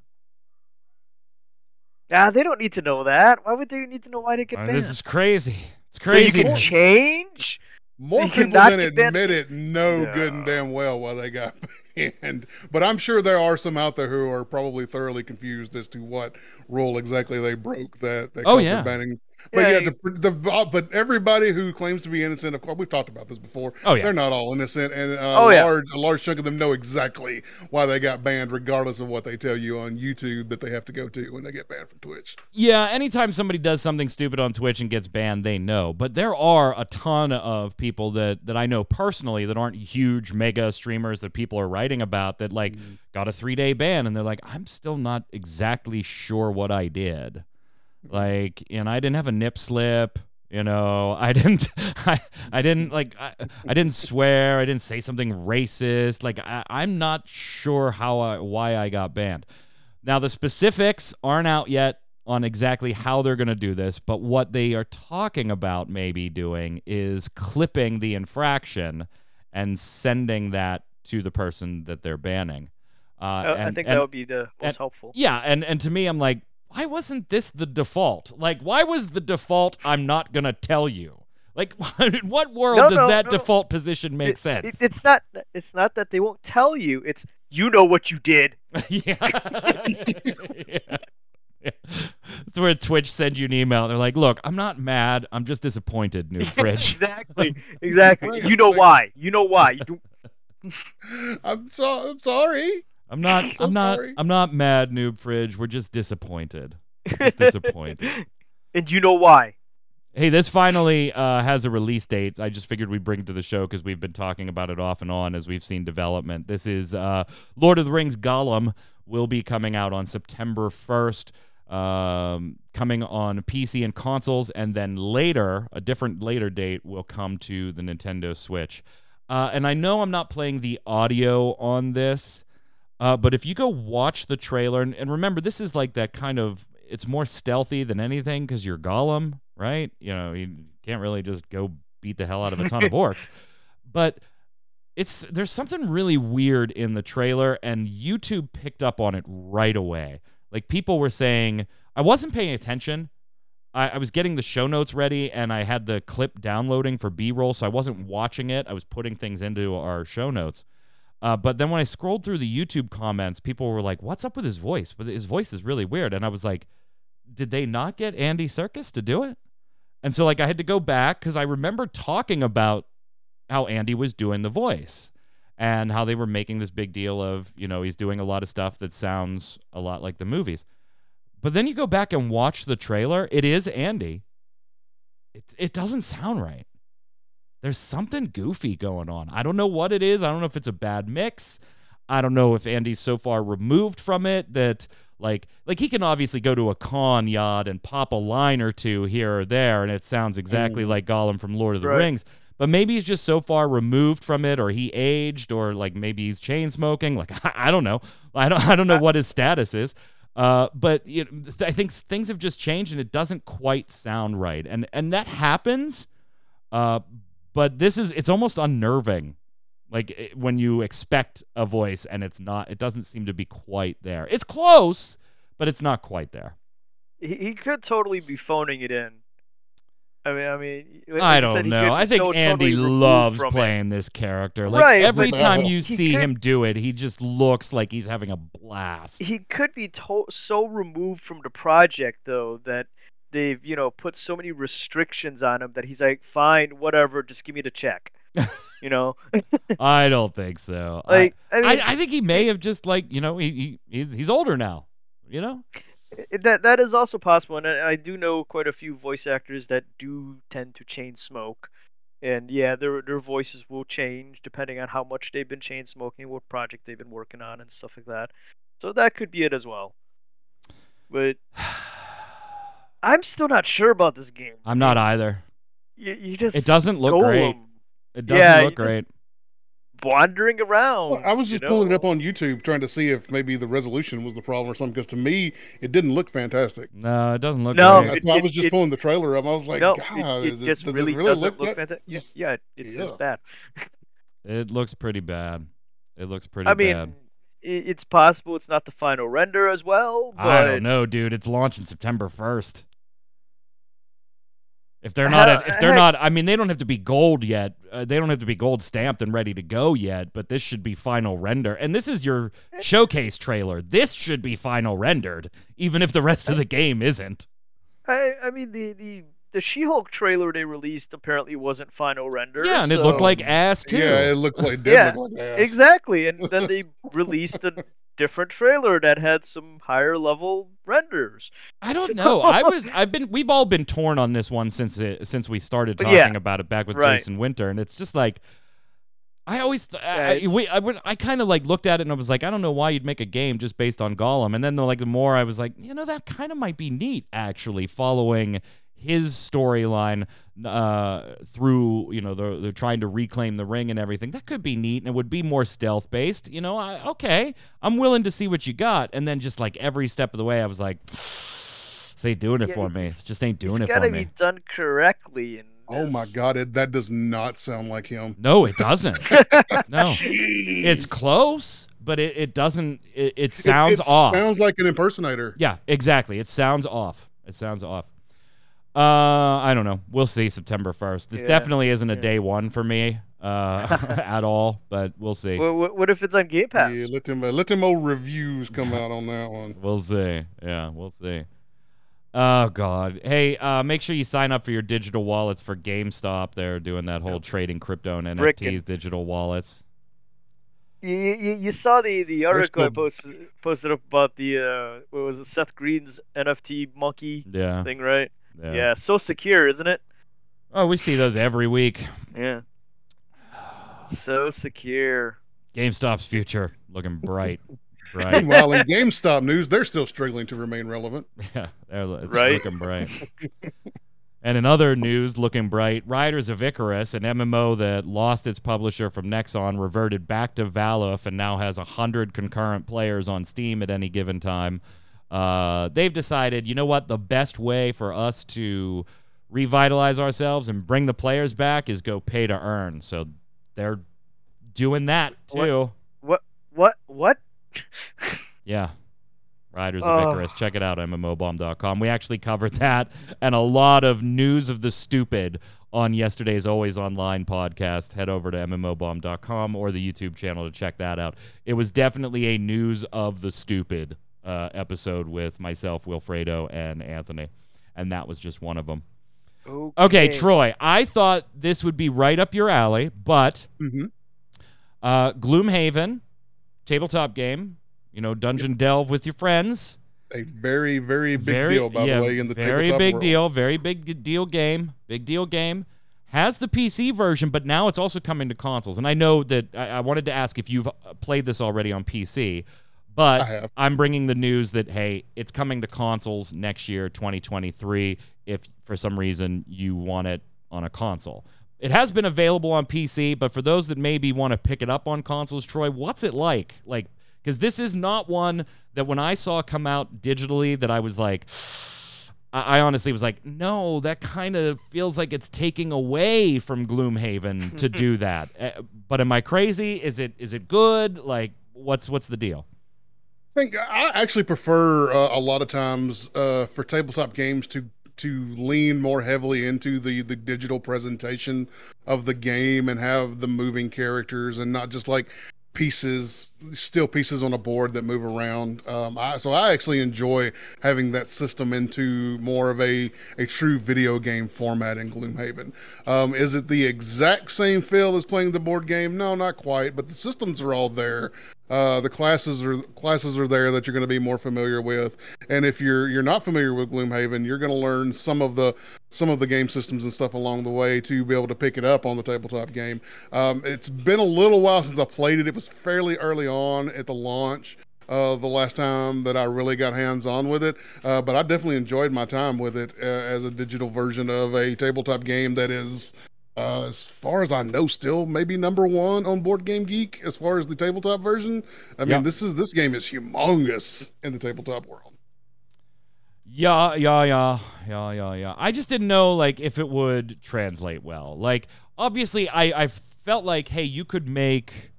Ah, they don't need to know that. Why would they need to know why they get Uh, banned? this is crazy. It's so you crazy. can change. More you people cannot than get banned- admit it know good and damn well why they got banned. But I'm sure there are some out there who are probably thoroughly confused as to what rule exactly they broke that they Oh, yeah. banning. But Yeah, yeah, the, the, but everybody who claims to be innocent, of course, we've talked about this before. Oh, yeah. they're not all innocent, and uh, Oh, a yeah. large a large chunk of them know exactly why they got banned, regardless of what they tell you on YouTube that they have to go to when they get banned from Twitch. Yeah, anytime somebody does something stupid on Twitch and gets banned, they know. But there are a ton of people that that I know personally that aren't huge mega streamers that people are writing about that like got a 3-day ban and they're like I'm still not exactly sure what I did. Like, and I didn't have a nip slip, you know. I didn't I I didn't like I, I didn't swear, I didn't say something racist. Like I, I'm not sure how I why I got banned. Now, the specifics aren't out yet on exactly how they're going to do this, but what they are talking about maybe doing is clipping the infraction and sending that to the person that they're banning. Uh, I- I think and- that would be the most and- helpful. yeah, and and to me, I'm like, why wasn't this the default? Like, why was the default? I'm not gonna tell you. Like, in what world No, does no, that no. default position make It- sense? it- it's not. It's not that they won't tell you. It's you know what you did. yeah. yeah. Yeah. That's where Twitch sends you an email. They're like, "Look, I'm not mad. I'm just disappointed, New Fridge." exactly. Exactly. You know why. You know why. You do, I'm so I'm sorry. I'm not. I'm so I'm not. sorry. I'm not mad, Noob Fridge. We're just disappointed. Just disappointed. and you know why. Hey, this finally uh, has a release date. I just figured we'd bring it to the show because we've been talking about it off and on as we've seen development. This is uh, Lord of the Rings Gollum will be coming out on September 1st, um, coming on PC and consoles, and then later, a different later date, will come to the Nintendo Switch. Uh, and I know I'm not playing the audio on this, uh, but if you go watch the trailer, and, and remember, this is like that kind of, it's more stealthy than anything because you're Gollum, right? You know, you can't really just go beat the hell out of a ton of orcs. But it's there's something really weird in the trailer, and YouTube picked up on it right away. Like people were saying, I wasn't paying attention. I, I was getting the show notes ready, and I had the clip downloading for B-roll, so I wasn't watching it. I was putting things into our show notes. Uh, but then when I scrolled through the YouTube comments, people were like, "What's up with his voice? But his voice is really weird." And I was like, "Did they not get Andy Serkis to do it?" And so like I had to go back because I remember talking about how Andy was doing the voice and how they were making this big deal of you know he's doing a lot of stuff that sounds a lot like the movies. But then you go back and watch the trailer. It is Andy. It it doesn't sound right. There's something goofy going on. I don't know what it is. I don't know if it's a bad mix. I don't know if Andy's so far removed from it that like like he can obviously go to a con yard and pop a line or two here or there and it sounds exactly like Gollum from Lord of the Right. Rings. But maybe he's just so far removed from it or he aged or like maybe he's chain smoking. Like I, don't know. I don't I don't know what his status is. Uh, but you know, th- I think things have just changed and it doesn't quite sound right. And and that happens. Uh, but this is it's almost unnerving like it- when you expect a voice and it's not it doesn't seem to be quite there it's close but it's not quite there He, he could totally be phoning it in. I mean, I mean, like I don't know. I think so Andy totally loves from it. playing this character. Like Right, every time you see could- him do it, he just looks like he's having a blast. He could be to- so removed from the project though that they've you know put so many restrictions on him that he's like, fine, whatever, just give me the check. you know, I don't think so. I- like I, mean, I, I think he may have just like you know he, he he's he's older now. You know. that that is also possible, and I, I do know quite a few voice actors that do tend to chain smoke. And yeah, their their voices will change depending on how much they've been chain smoking, what project they've been working on, and stuff like that. So that could be it as well. But I'm still not sure about this game. I'm not either. You, you just It doesn't look great. Gollum It doesn't Yeah, look great. wandering around. Well, I was you just pulling it up on YouTube trying to see if maybe the resolution was the problem or something. Because to me, it didn't look fantastic. No, it doesn't look No, great. That's it- I was just it- pulling the trailer up. I was like, no, God, it, is it it, just does really it really doesn't look, look fantastic. Yeah, yeah, it's yeah. just bad. It looks pretty bad. It looks pretty I mean, bad. it's possible it's not the final render as well, but I don't know, dude. It's launching September first. If they're not, at, if uh, they're heck- not, I mean, they don't have to be gold yet. Uh, they don't have to be gold stamped and ready to go yet. But this should be final render, and this is your eh. showcase trailer. This should be final rendered, even if the rest of eh. the game isn't. I I mean the the the She-Hulk trailer they released apparently wasn't final render. Yeah, and it looked like ass too. Yeah, it looked like it did Yeah, look like ass. exactly, and then they released a different trailer that had some higher level renders. I don't know. I was I've been we've all been torn on this one since it since we started talking Yeah. about it back with Right. Jason Winter and it's just like I always I, I, we, I, I kind of like looked at it and I was like I don't know why you'd make a game just based on Gollum and then the, like the more I was like you know that kind of might be neat actually following his storyline uh, through you know they're, they're trying to reclaim the ring and everything that could be neat and it would be more stealth based you know I, okay I'm willing to see what you got and then just like every step of the way I was like this ain't doing it Yeah, for me it just ain't doing it's it's gotta be done correctly. And Oh my God, it, that does not sound like him. no it doesn't no Jeez. it's close but it, it doesn't it, it It- sounds it off Sounds like an impersonator. Yeah, exactly. It sounds off. It sounds off. Uh, I don't know. We'll see September first. This Yeah, definitely isn't a day one for me uh, at all, but we'll see. What, what, what if it's on Game Pass? Yeah, let them uh, let them old reviews come out on that one. We'll see. Yeah, we'll see. Oh God. Hey, uh, make sure you sign up for your digital wallets for GameStop. They're doing that whole trading crypto and NFTs Frickin'. digital wallets. You, you, you saw the, the article I posted posted up about the uh what was it Seth Green's NFT monkey Yeah. thing, right? Yeah. Yeah. so secure, isn't it? Oh, we see those every week. Yeah. So secure. GameStop's future looking bright. Bright. Meanwhile, in GameStop news, they're still struggling to remain relevant. Yeah, they're, it's Right? looking bright. and in other news, looking bright, Riders of Icarus, an MMO that lost its publisher from Nexon, reverted back to VALOFE and now has 100 concurrent players on Steam at any given time. Uh, they've decided, you know what, the best way for us to revitalize ourselves and bring the players back is go pay to earn. So they're doing that too. What what what? Yeah. Riders of Oh. Icarus. Check it out, MMOBomb.com. We actually covered that and a lot of news of the stupid on yesterday's Always Online podcast. Head over to MMOBomb.com or the YouTube channel to check that out. It was definitely a news of the stupid uh, episode with myself, Wilfredo, and Anthony. And that was just one of them. Okay, Troy, I thought this would be right up your alley, but hmm uh, Gloomhaven, tabletop game, you know, dungeon delve with your friends. A very, very big very, deal, by yeah, the way, in the very tabletop big world. deal, very big deal game, big deal game. Has the PC version, but now it's also coming to consoles. And I know that I, I wanted to ask if you've uh, played this already on PC, but. I'm bringing the news that hey, it's coming to consoles next year, 2023. If for some reason you want it on a console, it has been available on PC. But for those that maybe want to pick it up on consoles, Troy, what's it like? Like, because this is not one that when I saw come out digitally, that I was like. I I honestly was like, no, that kind of feels like it's taking away from Gloomhaven to do that. Uh, But am I crazy? Is it is it good? Like, what's what's the deal? I think I actually prefer uh, a lot of times uh, for tabletop games to to lean more heavily into the the digital presentation of the game and have the moving characters and not just like pieces, still pieces on a board that move around. Um, I, so I actually enjoy having that system into more of a, a true video game format in Gloomhaven. Um, is it the exact same feel as playing the board game? No, not quite, but the systems are all there. Uh, the classes are classes are there that you're going to be more familiar with, and if you're you're not familiar with Gloomhaven, you're going to learn some of the some of the game systems and stuff along the way to be able to pick it up on the tabletop game. Um, it's been a little while since I played it. It was fairly early on at the launch. Uh, the last time that I really got hands on with it, uh, but I definitely enjoyed my time with it uh, as a digital version of a tabletop game that is uh, as far as I know, still maybe number one on Board Game Geek as far as the tabletop version. I mean, Yep. this is this game is humongous in the tabletop world. Yeah, yeah, yeah, yeah, yeah, yeah. I just didn't know like if it would translate well. Like obviously I I felt like hey, you could make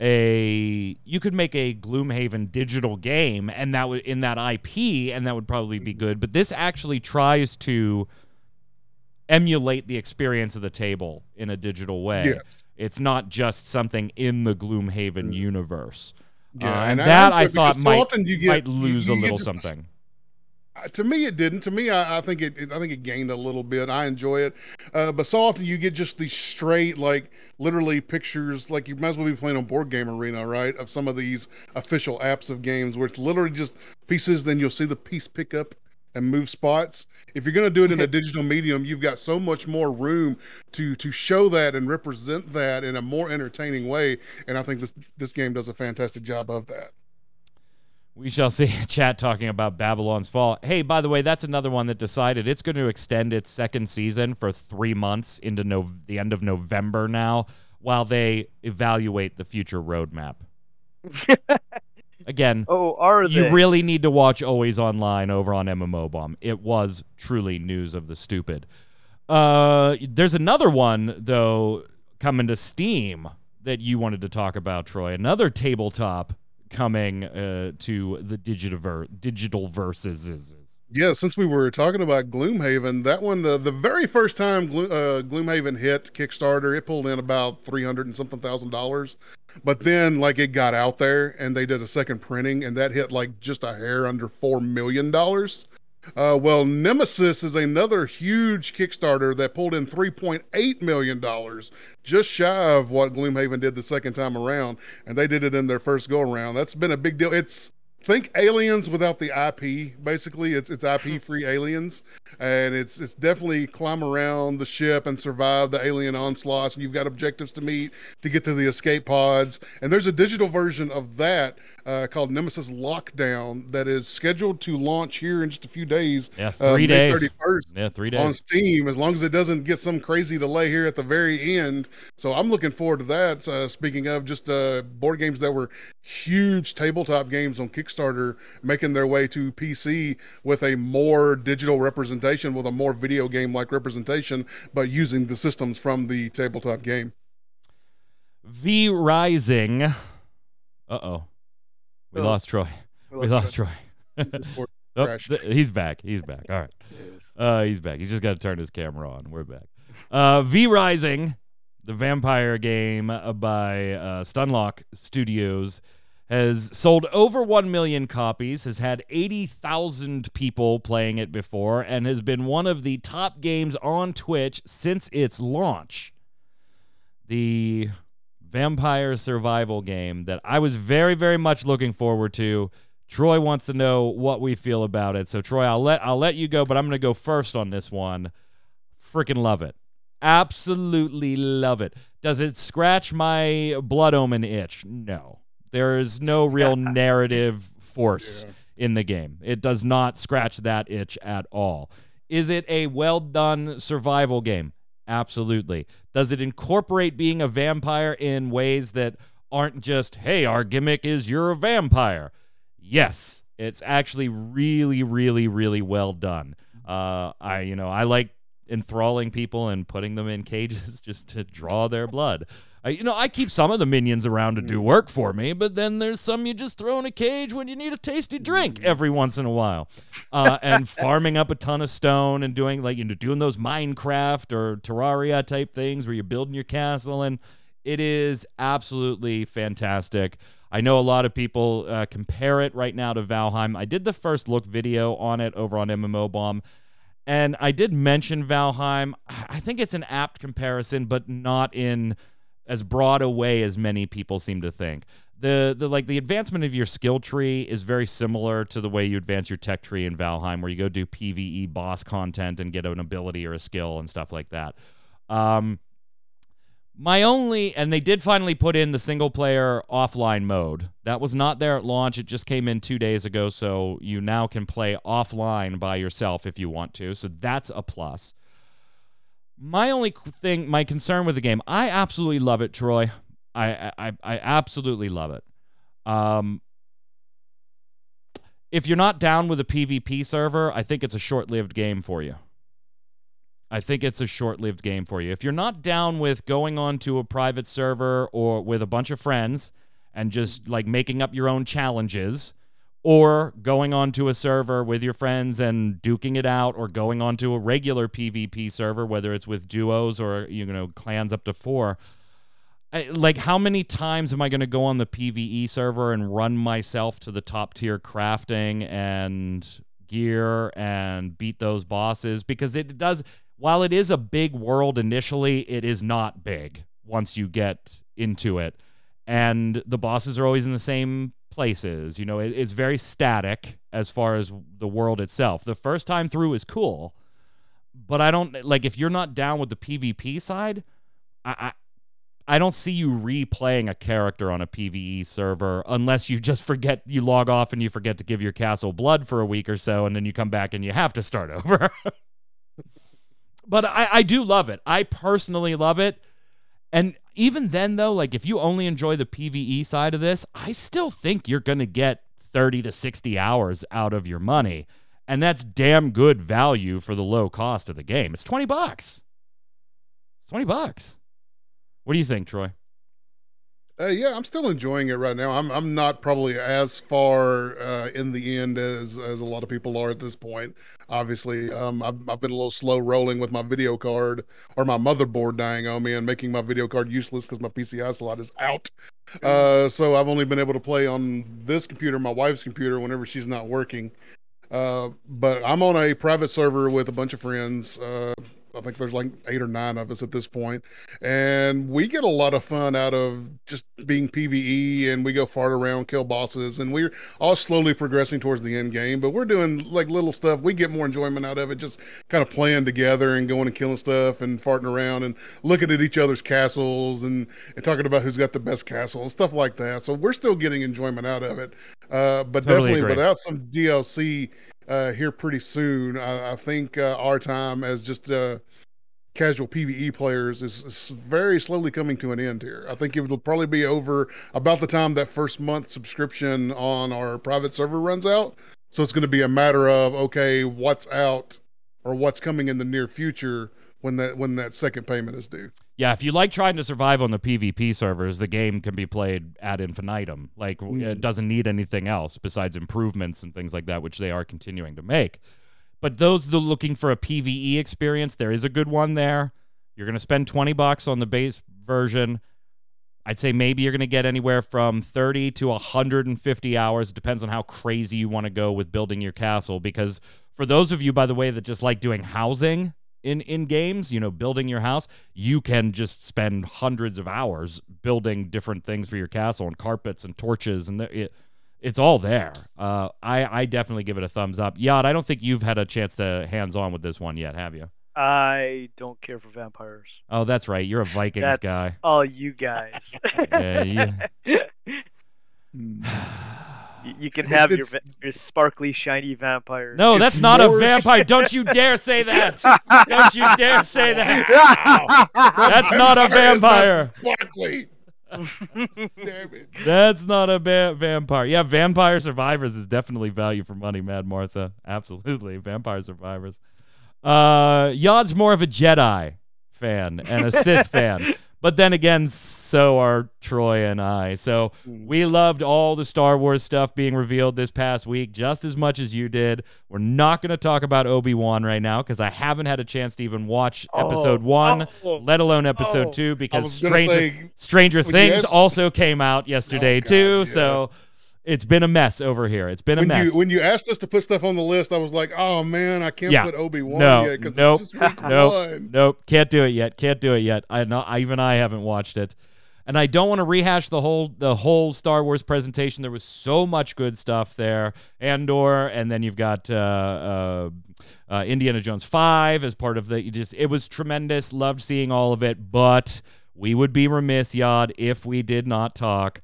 a you could make a Gloomhaven digital game and that would in that IP and that would probably be good, but this actually tries to emulate the experience of the table in a digital way. Yes. It's not just something in the Gloomhaven universe. Yeah, Uh, and and that like I thought might, get- might lose a little something. To me it didn't. To me i, I think it, it- i think it gained a little bit. I enjoy it. Uh, but so often you get just these straight like literally pictures like you might as well be playing on board game arena right of some of these official apps of games where it's literally just pieces then you'll see the piece pick up and move spots. If you're going to do it in a digital medium you've got so much more room to to show that and represent that in a more entertaining way and i think this this game does a fantastic job of that We shall see. A chat talking about Babylon's Fall. Hey, by the way, that's another one that decided it's going to extend its second season for three months into no- the end of November now, while they evaluate the future roadmap. Again, oh, are you they? really need to watch Always Online over on MMO Bomb. It was truly news of the stupid. Uh, there's another one though coming to Steam that you wanted to talk about, Troy. Another tabletop coming uh, to the digital digital verses. Yeah, since we were talking about Gloomhaven, that one, the, very first time Glo- uh, Gloomhaven hit Kickstarter, it pulled in about 300 and something thousand dollars. But then, like, it got out there and they did a second printing, and that hit like just a hair under $4 million. Uh, well, Nemesis is another huge Kickstarter that pulled in $3.8 million, just shy of what Gloomhaven did the second time around. And they did it in their first go around. That's been a big deal. It's think aliens without the IP. Basically, it's it's IP free aliens, and it's it's definitely climb around the ship and survive the alien onslaughts. And you've got objectives to meet to get to the escape pods. And there's a digital version of that uh, called Nemesis Lockdown that is scheduled to launch here in just a few days. Yeah, uh, three May days. 31st Yeah, three days on. Steam, as long as it doesn't get some crazy delay here at the very end. So I'm looking forward to that. Uh, speaking of just uh, board games that were huge tabletop games on Kickstarter, making their way to PC with a more digital representation, with a more video game like representation, but using the systems from the tabletop game. V Rising. Uh oh, we Oh. lost Troy. We lost Troy. Discord Oh, th- he's back. He's back. All right. Uh, he's back. He's just got to turn his camera on. We're back. Uh, v Rising, the vampire game by uh, Stunlock Studios, has sold over 1 million copies, has had 80,000 people playing it before, and has been one of the top games on Twitch since its launch. The vampire survival game that I was very, very much looking forward to. Troy wants to know what we feel about it. So Troy, I'll let I'll let you go, but I'm gonna go first on this one. Freaking love it. Absolutely love it. Does it scratch my blood omen itch? No. There is no real narrative force in the game. It does not scratch that itch at all. Is it a well done survival game? Absolutely. Does it incorporate being a vampire in ways that aren't just, hey, our gimmick is you're a vampire? Yes. It's actually really, really, really well done. Uh, I, you know, I like enthralling people and putting them in cages just to draw their blood. I you know, I keep some of the minions around to do work for me, but then there's some you just throw in a cage when you need a tasty drink every once in a while. Uh, and farming up a ton of stone and doing like you know doing those Minecraft or Terraria type things where you're building your castle and it is absolutely fantastic. I know a lot of people uh, compare it right now to Valheim. I did the first look video on it over on MMO Bomb, and I did mention Valheim. I think it's an apt comparison, but not in as broad a way as many people seem to think. The the like the advancement of your skill tree is very similar to the way you advance your tech tree in Valheim, where you go do PVE boss content and get an ability or a skill and stuff like that. Um, my only, and they did finally put in the single player offline mode. That was not there at launch. It just came in two days ago. So you now can play offline by yourself if you want to. So that's a plus. My only thing, my concern with the game, I absolutely love it, Troy. I, I, I absolutely love it. Um, if you're not down with a PvP server, I think it's a short lived game for you. I think it's a short lived game for you. If you're not down with going on to a private server or with a bunch of friends and just like making up your own challenges, or going onto a server with your friends and duking it out, or going onto a regular PvP server, whether it's with duos or you know clans up to four. I, like how many times am I going to go on the PVE server and run myself to the top tier crafting and gear and beat those bosses because it does while it is a big world initially, it is not big once you get into it. And the bosses are always in the same places. You know, it, it's very static as far as the world itself. The first time through is cool, but I don't like if you're not down with the PvP side, I, I I don't see you replaying a character on a PvE server unless you just forget you log off and you forget to give your castle blood for a week or so and then you come back and you have to start over. but I, I do love it. I personally love it. And even then, though, like if you only enjoy the PVE side of this, I still think you're going to get 30 to 60 hours out of your money. And that's damn good value for the low cost of the game. It's 20 bucks. It's 20 bucks. What do you think, Troy? Uh, yeah, I'm still enjoying it right now. I'm I'm not probably as far uh, in the end as as a lot of people are at this point. Obviously, um, I've, I've been a little slow rolling with my video card or my motherboard dying on me and making my video card useless because my PCI slot is out. Uh, so I've only been able to play on this computer, my wife's computer, whenever she's not working. Uh, but I'm on a private server with a bunch of friends. I think there's like eight or nine of us at this point, and we get a lot of fun out of just being PVE, and we go fart around, kill bosses, and we're all slowly progressing towards the end game. But we're doing like little stuff. We get more enjoyment out of it, just kind of playing together and going and killing stuff and farting around and looking at each other's castles and, and talking about who's got the best castle and stuff like that. So we're still getting enjoyment out of it, uh, but totally definitely agree. without some DLC uh, here pretty soon. I, I think uh, our time as just uh, casual PVE players is, is, very slowly coming to an end here. I think it will probably be over about the time that first month subscription on our private server runs out. So it's going to be a matter of okay, what's out or what's coming in the near future when that when that second payment is due. Yeah, if you like trying to survive on the PvP servers, the game can be played ad infinitum. Like mm. it doesn't need anything else besides improvements and things like that, which they are continuing to make. But those looking for a PvE experience, there is a good one there. You're going to spend 20 bucks on the base version. I'd say maybe you're going to get anywhere from 30 to 150 hours. It depends on how crazy you want to go with building your castle. Because for those of you, by the way, that just like doing housing, in in games you know building your house you can just spend hundreds of hours building different things for your castle and carpets and torches and it, it's all there uh, i i definitely give it a thumbs up yad i don't think you've had a chance to hands on with this one yet have you i don't care for vampires oh that's right you're a vikings that's guy all you guys yeah, you... You, can have your, your sparkly, shiny vampire. No, it's that's not a vampire. Don't you dare say that. Don't you dare say that. That's not a vampire. Sparkly. That's not a ba- vampire. Yeah, Vampire Survivors is definitely value for money, Mad Martha. Absolutely. Vampire Survivors. Uh, Yod's more of a Jedi fan and a Sith fan. But then again, so are Troy and I. So Mm. we loved all the Star Wars stuff being revealed this past week just as much as you did. We're not going to talk about Obi Wan right now because I haven't had a chance to even watch episode Oh, one, oh, let alone episode oh. two, because Stranger say, Stranger Things asked- also came out yesterday Oh, God, too. yeah. So it's been a mess over here. It's been a when mess. you when you asked us to put stuff on the list, I was like, oh man, I can't Yeah. put Obi Wan No, yet because nope, it's just week nope. one. Nope, can't do it yet. Can't do it yet. I not even I haven't watched it, and I don't want to rehash the whole the whole Star Wars presentation. There was so much good stuff there, Andor, and then you've got uh, uh, uh, Indiana Jones five as part of the. You just it was tremendous. Loved seeing all of it, but we would be remiss, Yod, if we did not talk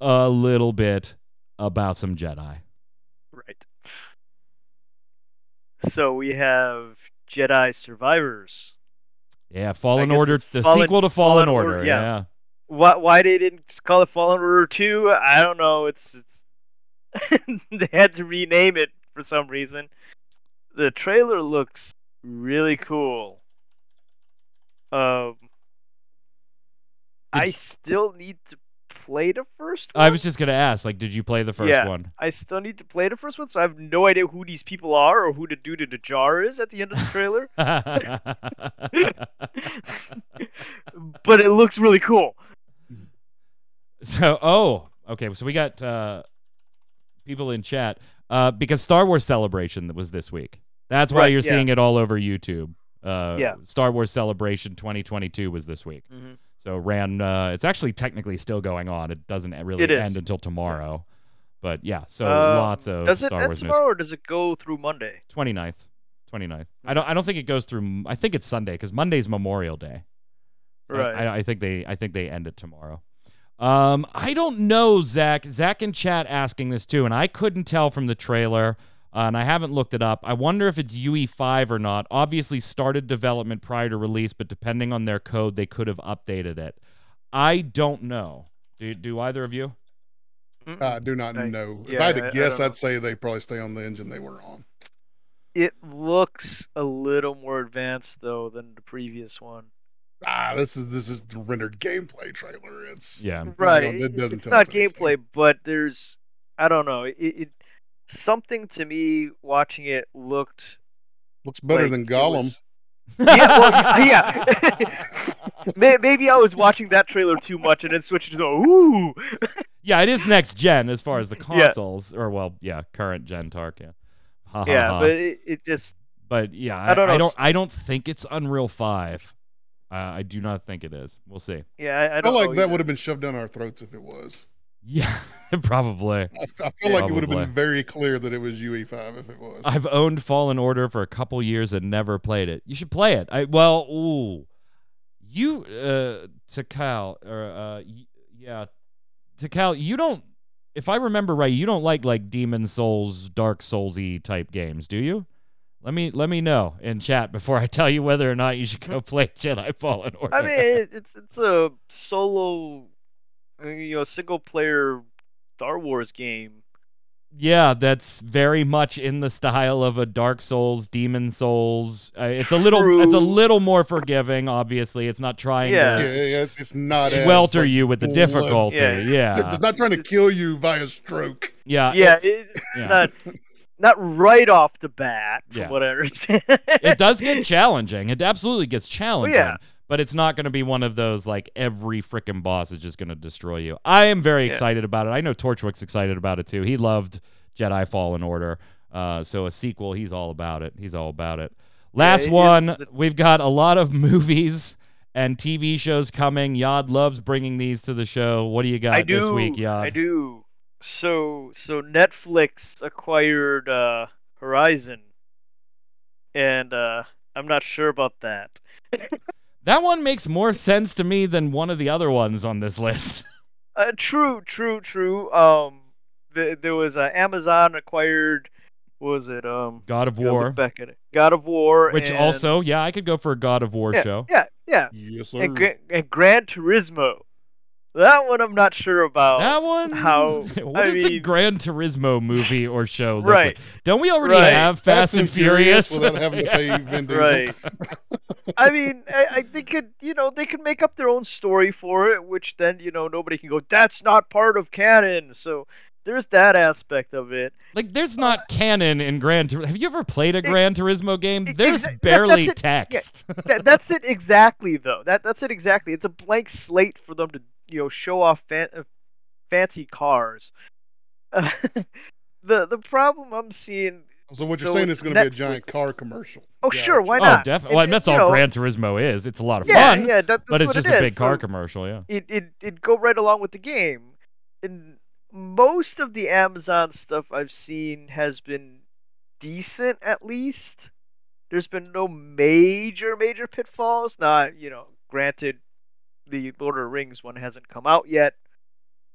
a little bit about some Jedi. Right. So we have Jedi Survivors. Yeah, Fallen Order, the Fallen- sequel to Fallen, Fallen Order. Order, yeah. yeah. Why why they didn't call it Fallen Order Two? I don't know. It's, it's they had to rename it for some reason. The trailer looks really cool. Um, I still need to play the first one. I was just gonna ask, like, did you play the first Yeah. one? I still need to play the first one, so I have no idea who these people are or who the dude in the jar is at the end of the trailer. but it looks really cool. so, oh, okay. So we got uh, people in chat uh, because Star Wars Celebration was this week. That's why Right, you're yeah. seeing it all over YouTube. Uh, Yeah. Star Wars Celebration 2022 was this week. Mhm. So ran. Uh, it's actually technically still going on. It doesn't really It end until tomorrow. But yeah, so Um, lots of Does it Star end Wars news. tomorrow or does it go through Monday? 29th. 29th. I don't I don't think it goes through I think it's Sunday cuz Monday's Memorial Day. So Right. I, I think they I think they end it tomorrow. Um I don't know Zach. Zach in chat asking this too and I couldn't tell from the trailer uh, and I haven't looked it up. I wonder if it's UE5 or not. Obviously started development prior to release, but depending on their code they could have updated it. I don't know. Do do either of you? I do not I- know. if yeah, I had to I guess, don't. I'd say they probably stay on the engine they were on. It looks a little more advanced though than the previous one. Ah, this is this is the rendered gameplay trailer. It's Yeah. Right. it it- doesn't it's tell not us anything. gameplay, but there's I don't know. It, it something to me watching it looked Looks better like than Gollum. was- yeah, well, yeah. Maybe I was watching that trailer too much and then switched to ooh. Yeah, it is next gen as far as the Yeah. consoles or well, yeah, current gen Tark, yeah. Ha, ha, yeah, ha. but it, it just But yeah, I, I don't I don't. I don't think it's Unreal Five. Uh, I do not think it is. We'll see. yeah, I, I I don't I feel like know that would have been shoved down our throats if it was. Yeah, probably. I, I feel like it would have been very clear that it was UE5 if it was. I've owned Fallen Order for a couple years and never played it. You should play it. I well, ooh, you uh, Takal or uh, y- yeah, Takal. You don't. If I remember right, you don't like like Demon's Souls, Dark Soulsy type games, do you? Let me let me know in chat before I tell you whether or not you should go play Jedi Fallen Order. I mean, it's it's a solo, you know, single player Star Wars game. Yeah, that's very much in the style of a Dark Souls, Demon's Souls. Uh, it's a little, it's a little more forgiving. Obviously, it's not trying Yeah. to yeah, yeah, it's, it's not as, swelter like, you with the difficulty. Yeah. Yeah, It's not trying to kill you via stroke. yeah, yeah, It, it, yeah. not not right off the bat, from Yeah. what I understand. it does get challenging. It absolutely gets challenging. yeah. But it's not going to be one of those like every freaking boss is just going to destroy you. I am very Yeah. excited about it. I know Torchwick's excited about it too. He loved Jedi Fallen Order. Uh, so a sequel, he's all about it. He's all about it. Last it- one, the- we've got a lot of movies and TV shows coming. Yod loves bringing these to the show. What do you got do. this week, Yod? I do. So so Netflix acquired uh, Horizon, and uh, I'm not sure about that. That one makes more sense to me than one of the other ones on this list. Uh, true, true, true. Um, th- there was uh, Amazon acquired. What was it? Um, God of War, Back at it. God of War. which and- also, yeah, I could go for a God of War yeah, show. Yeah, yeah. Yes, sir. And, Gra- and Gran Turismo. That one I'm not sure about. That one? how- What I is a mean- Gran Turismo movie or show? look Right. like? Don't we already Right. have Fast, and Furious? without having to pay Vin Diesel. Right. I mean, I, I they could, you know, they could make up their own story for it, which then, you know, nobody can go, that's not part of canon. So there's that aspect of it. Like, there's not uh, canon in Gran Turismo. Have you ever played a Gran Turismo game? ex- There's that- barely that's it. Yeah. text. that, that's it exactly, though. That that's it exactly. It's a blank slate for them to, you know, show off fan, uh, fancy cars. the the problem I'm seeing. So what you're So saying is going to be a giant car commercial. Oh, sure, Gotcha. why oh, not? definitely. It- Well, it- that's all know, Gran Turismo is. It's a lot of Yeah, fun, yeah, that, but it's just it a big is. car So commercial. Yeah. it it it go right along with the game. And most of the Amazon stuff I've seen has been decent at least. There's been no major major pitfalls. Not you know, granted, the Lord of the Rings one hasn't come out yet.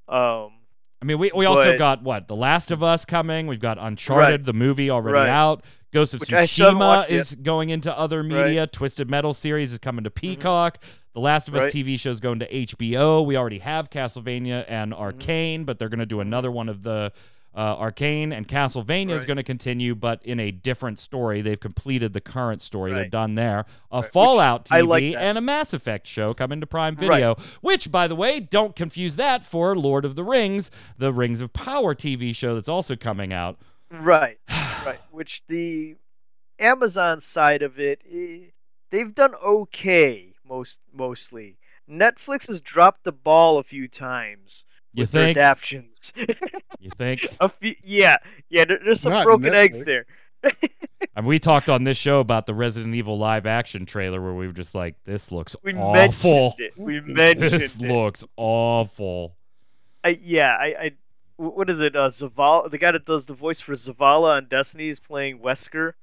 Um, I mean, we, we also got what? The Last of Us coming. We've got Uncharted, Right. the movie already Right. out. Ghost of Which Tsushima watched yet. is going into other media. Twisted Metal series is coming to Peacock. The Last of Us Right. TV show is going to HBO. We already have Castlevania and Mm-hmm. Arcane, but they're going to do another one of the uh, Arcane and Castlevania is going to continue, but in a different story. They've completed the current story They're done there. A which Fallout I TV like and a Mass Effect show coming to Prime Right. Video, which, by the way, don't confuse that for Lord of the Rings, the Rings of Power TV show that's also coming out. right, right. Which the Amazon side of it, eh, they've done okay most mostly. Netflix has dropped the ball a few times You with their think? adaptions. You think? a few, yeah, yeah. There, there's some Not broken eggs there. And we talked on this show about the Resident Evil live action trailer where we were just like, this looks awful. We awful. mentioned it. We mentioned it. This it. looks awful. I, yeah, I, I, what is it? Uh, Zavala, the guy that does the voice for Zavala on Destiny is playing Wesker.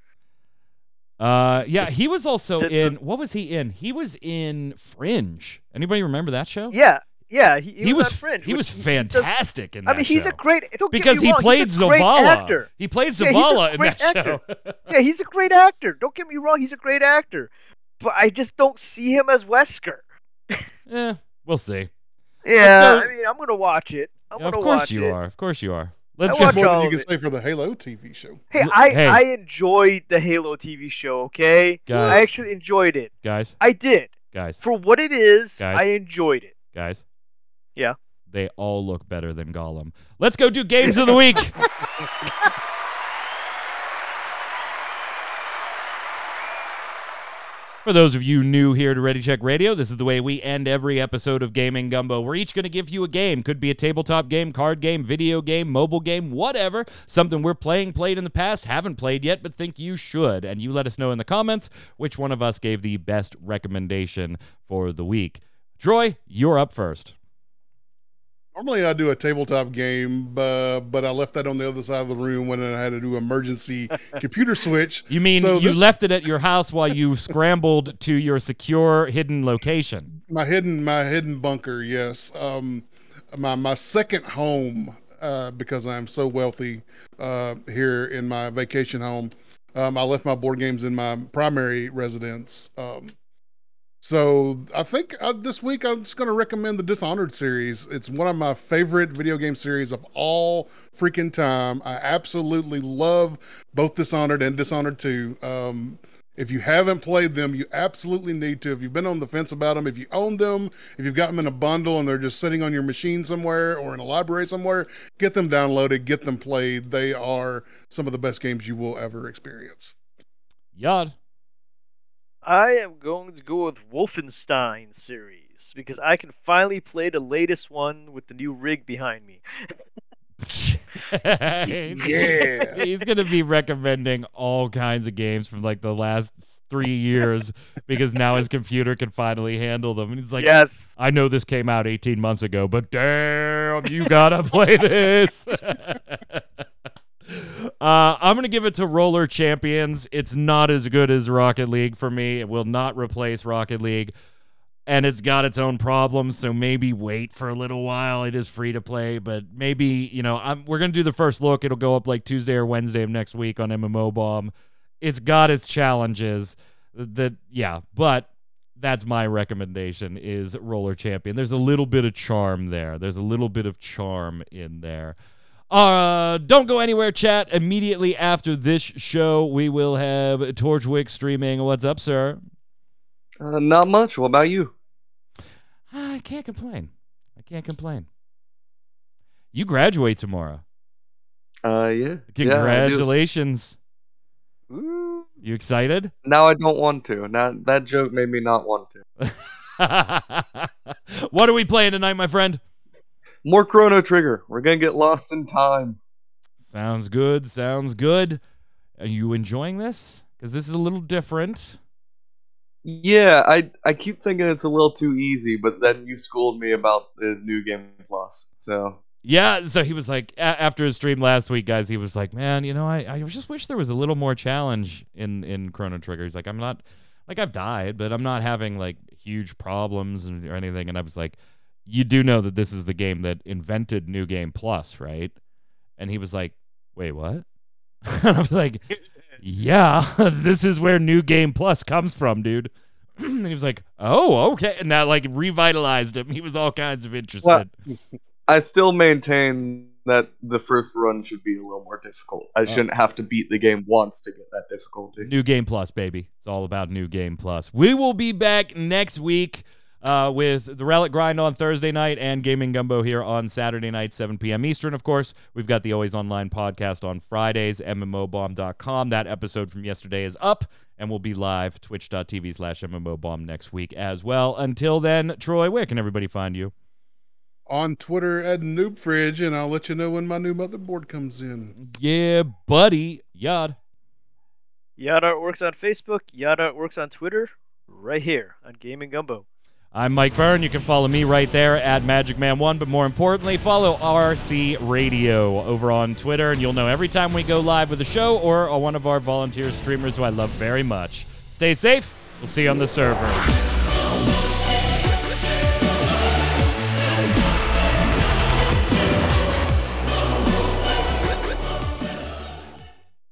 Uh, yeah, he was also The- the- in. What was he in? He was in Fringe. Anybody remember that show? Yeah, yeah. He, he, he was, was Fringe. he which was he does- fantastic in I mean, he's show. a great. Don't get because me he wrong, played he's a great Zavala. actor. He played Yeah, he's a Zavala in great that actor. show. Yeah, he's a great actor. Don't get me wrong, he's a great actor. But I just don't see him as Wesker. yeah, we'll see. Yeah, I mean, I'm gonna watch it. I'm of gonna course watch you it. are. Of course you are. Let's I go. More than you can it. say for the Halo TV show. Hey, L- I hey. I enjoyed the Halo TV show. Okay, Guys. I actually enjoyed it. guys, I did guys, for what it is. Guys. I enjoyed it. guys. Yeah. They all look better than Gollum. Let's go do games of the week. For those of you new here to Ready Check Radio, this is the way we end every episode of Gaming Gumbo. We're each going to give you a game. Could be a tabletop game, card game, video game, mobile game, whatever. Something we're playing, played in the past, haven't played yet, but think you should. And you let us know in the comments which one of us gave the best recommendation for the week. Troy, you're up first. Normally I do a tabletop game, uh, but I left that on the other side of the room when I had to do emergency computer switch. You mean So you this- left it at your house while you scrambled to your secure hidden location? my hidden my hidden bunker? Yes, um, my my second home uh, because I'm so wealthy uh, here in my vacation home. Um, I left my board games in my primary residence. Um, so I think uh, this week I'm just going to recommend the Dishonored series. It's one of my favorite video game series of all freaking time. I absolutely love both Dishonored and Dishonored 2. Um, if you haven't played them, you absolutely need to. If you've been on the fence about them, if you own them, if you've got them in a bundle and they're just sitting on your machine somewhere or in a library somewhere, get them downloaded, get them played. They are some of the best games you will ever experience. Yod. I am going to go with Wolfenstein series because I can finally play the latest one with the new rig behind me. Yeah. He's going to be recommending all kinds of games from like the last three years because now his computer can finally handle them. And he's like, yes. I know this came out 18 months ago, but damn, you got to play this. Uh, I'm going to give it to Roller Champions. It's not as good as Rocket League for me. It will not replace Rocket League. And it's got its own problems, so maybe wait for a little while. It is free to play, but maybe, you know, I'm, we're going to do the first look. It'll go up like Tuesday or Wednesday of next week on MMO Bomb. It's got its challenges. That, yeah, but that's my recommendation is Roller Champion. There's a little bit of charm there. There's a little bit of charm in there. Uh, don't go anywhere, chat. Immediately after this show, we will have Torchwick streaming. What's up, sir? Uh, not much. What about you? I can't complain. I can't complain. You graduate tomorrow. Uh, yeah. Yeah. Congratulations. Ooh. you excited? now I don't want to. Now that joke made me not want to. what are we playing tonight, my friend? More Chrono Trigger. We're gonna get lost in time. Sounds good. Sounds good. Are you enjoying this? Because this is a little different. Yeah, I I keep thinking it's a little too easy, but then you schooled me about the new game plus. So Yeah, so he was like, a- after his stream last week, guys, he was like, man, you know, I, I just wish there was a little more challenge in in Chrono Trigger. He's like, I'm not, like, I've died, but I'm not having like huge problems or anything. And I was like, you do know that this is the game that invented New Game Plus, right? And he was like, wait, what? and I was like, yeah, this is where New Game Plus comes from, dude. and he was like, oh, okay. And that like revitalized him. He was all kinds of interested. I still maintain that the first run should be a little more difficult. I oh. shouldn't have to beat the game once to get that difficulty. New Game Plus, baby. It's all about New Game Plus. We will be back next week uh, with the Relic Grind on Thursday night and Gaming Gumbo here on Saturday night, 7 p.m. Eastern, of course. We've got the Always Online podcast on Fridays, MMOBomb.com. That episode from yesterday is up and will be live, twitch.tv slash MMOBomb next week as well. Until then, Troy, where can everybody find you? On Twitter at NoobFridge, and I'll let you know when my new motherboard comes in. Yeah, buddy. Yad. Yada works on Facebook. Yada works on Twitter. Right here on Gaming Gumbo. I'm Mike Byrne. You can follow me right there at MagicMan1, but more importantly, follow RC Radio over on Twitter, and you'll know every time we go live with a show or one of our volunteer streamers who I love very much. Stay safe. We'll see you on the servers.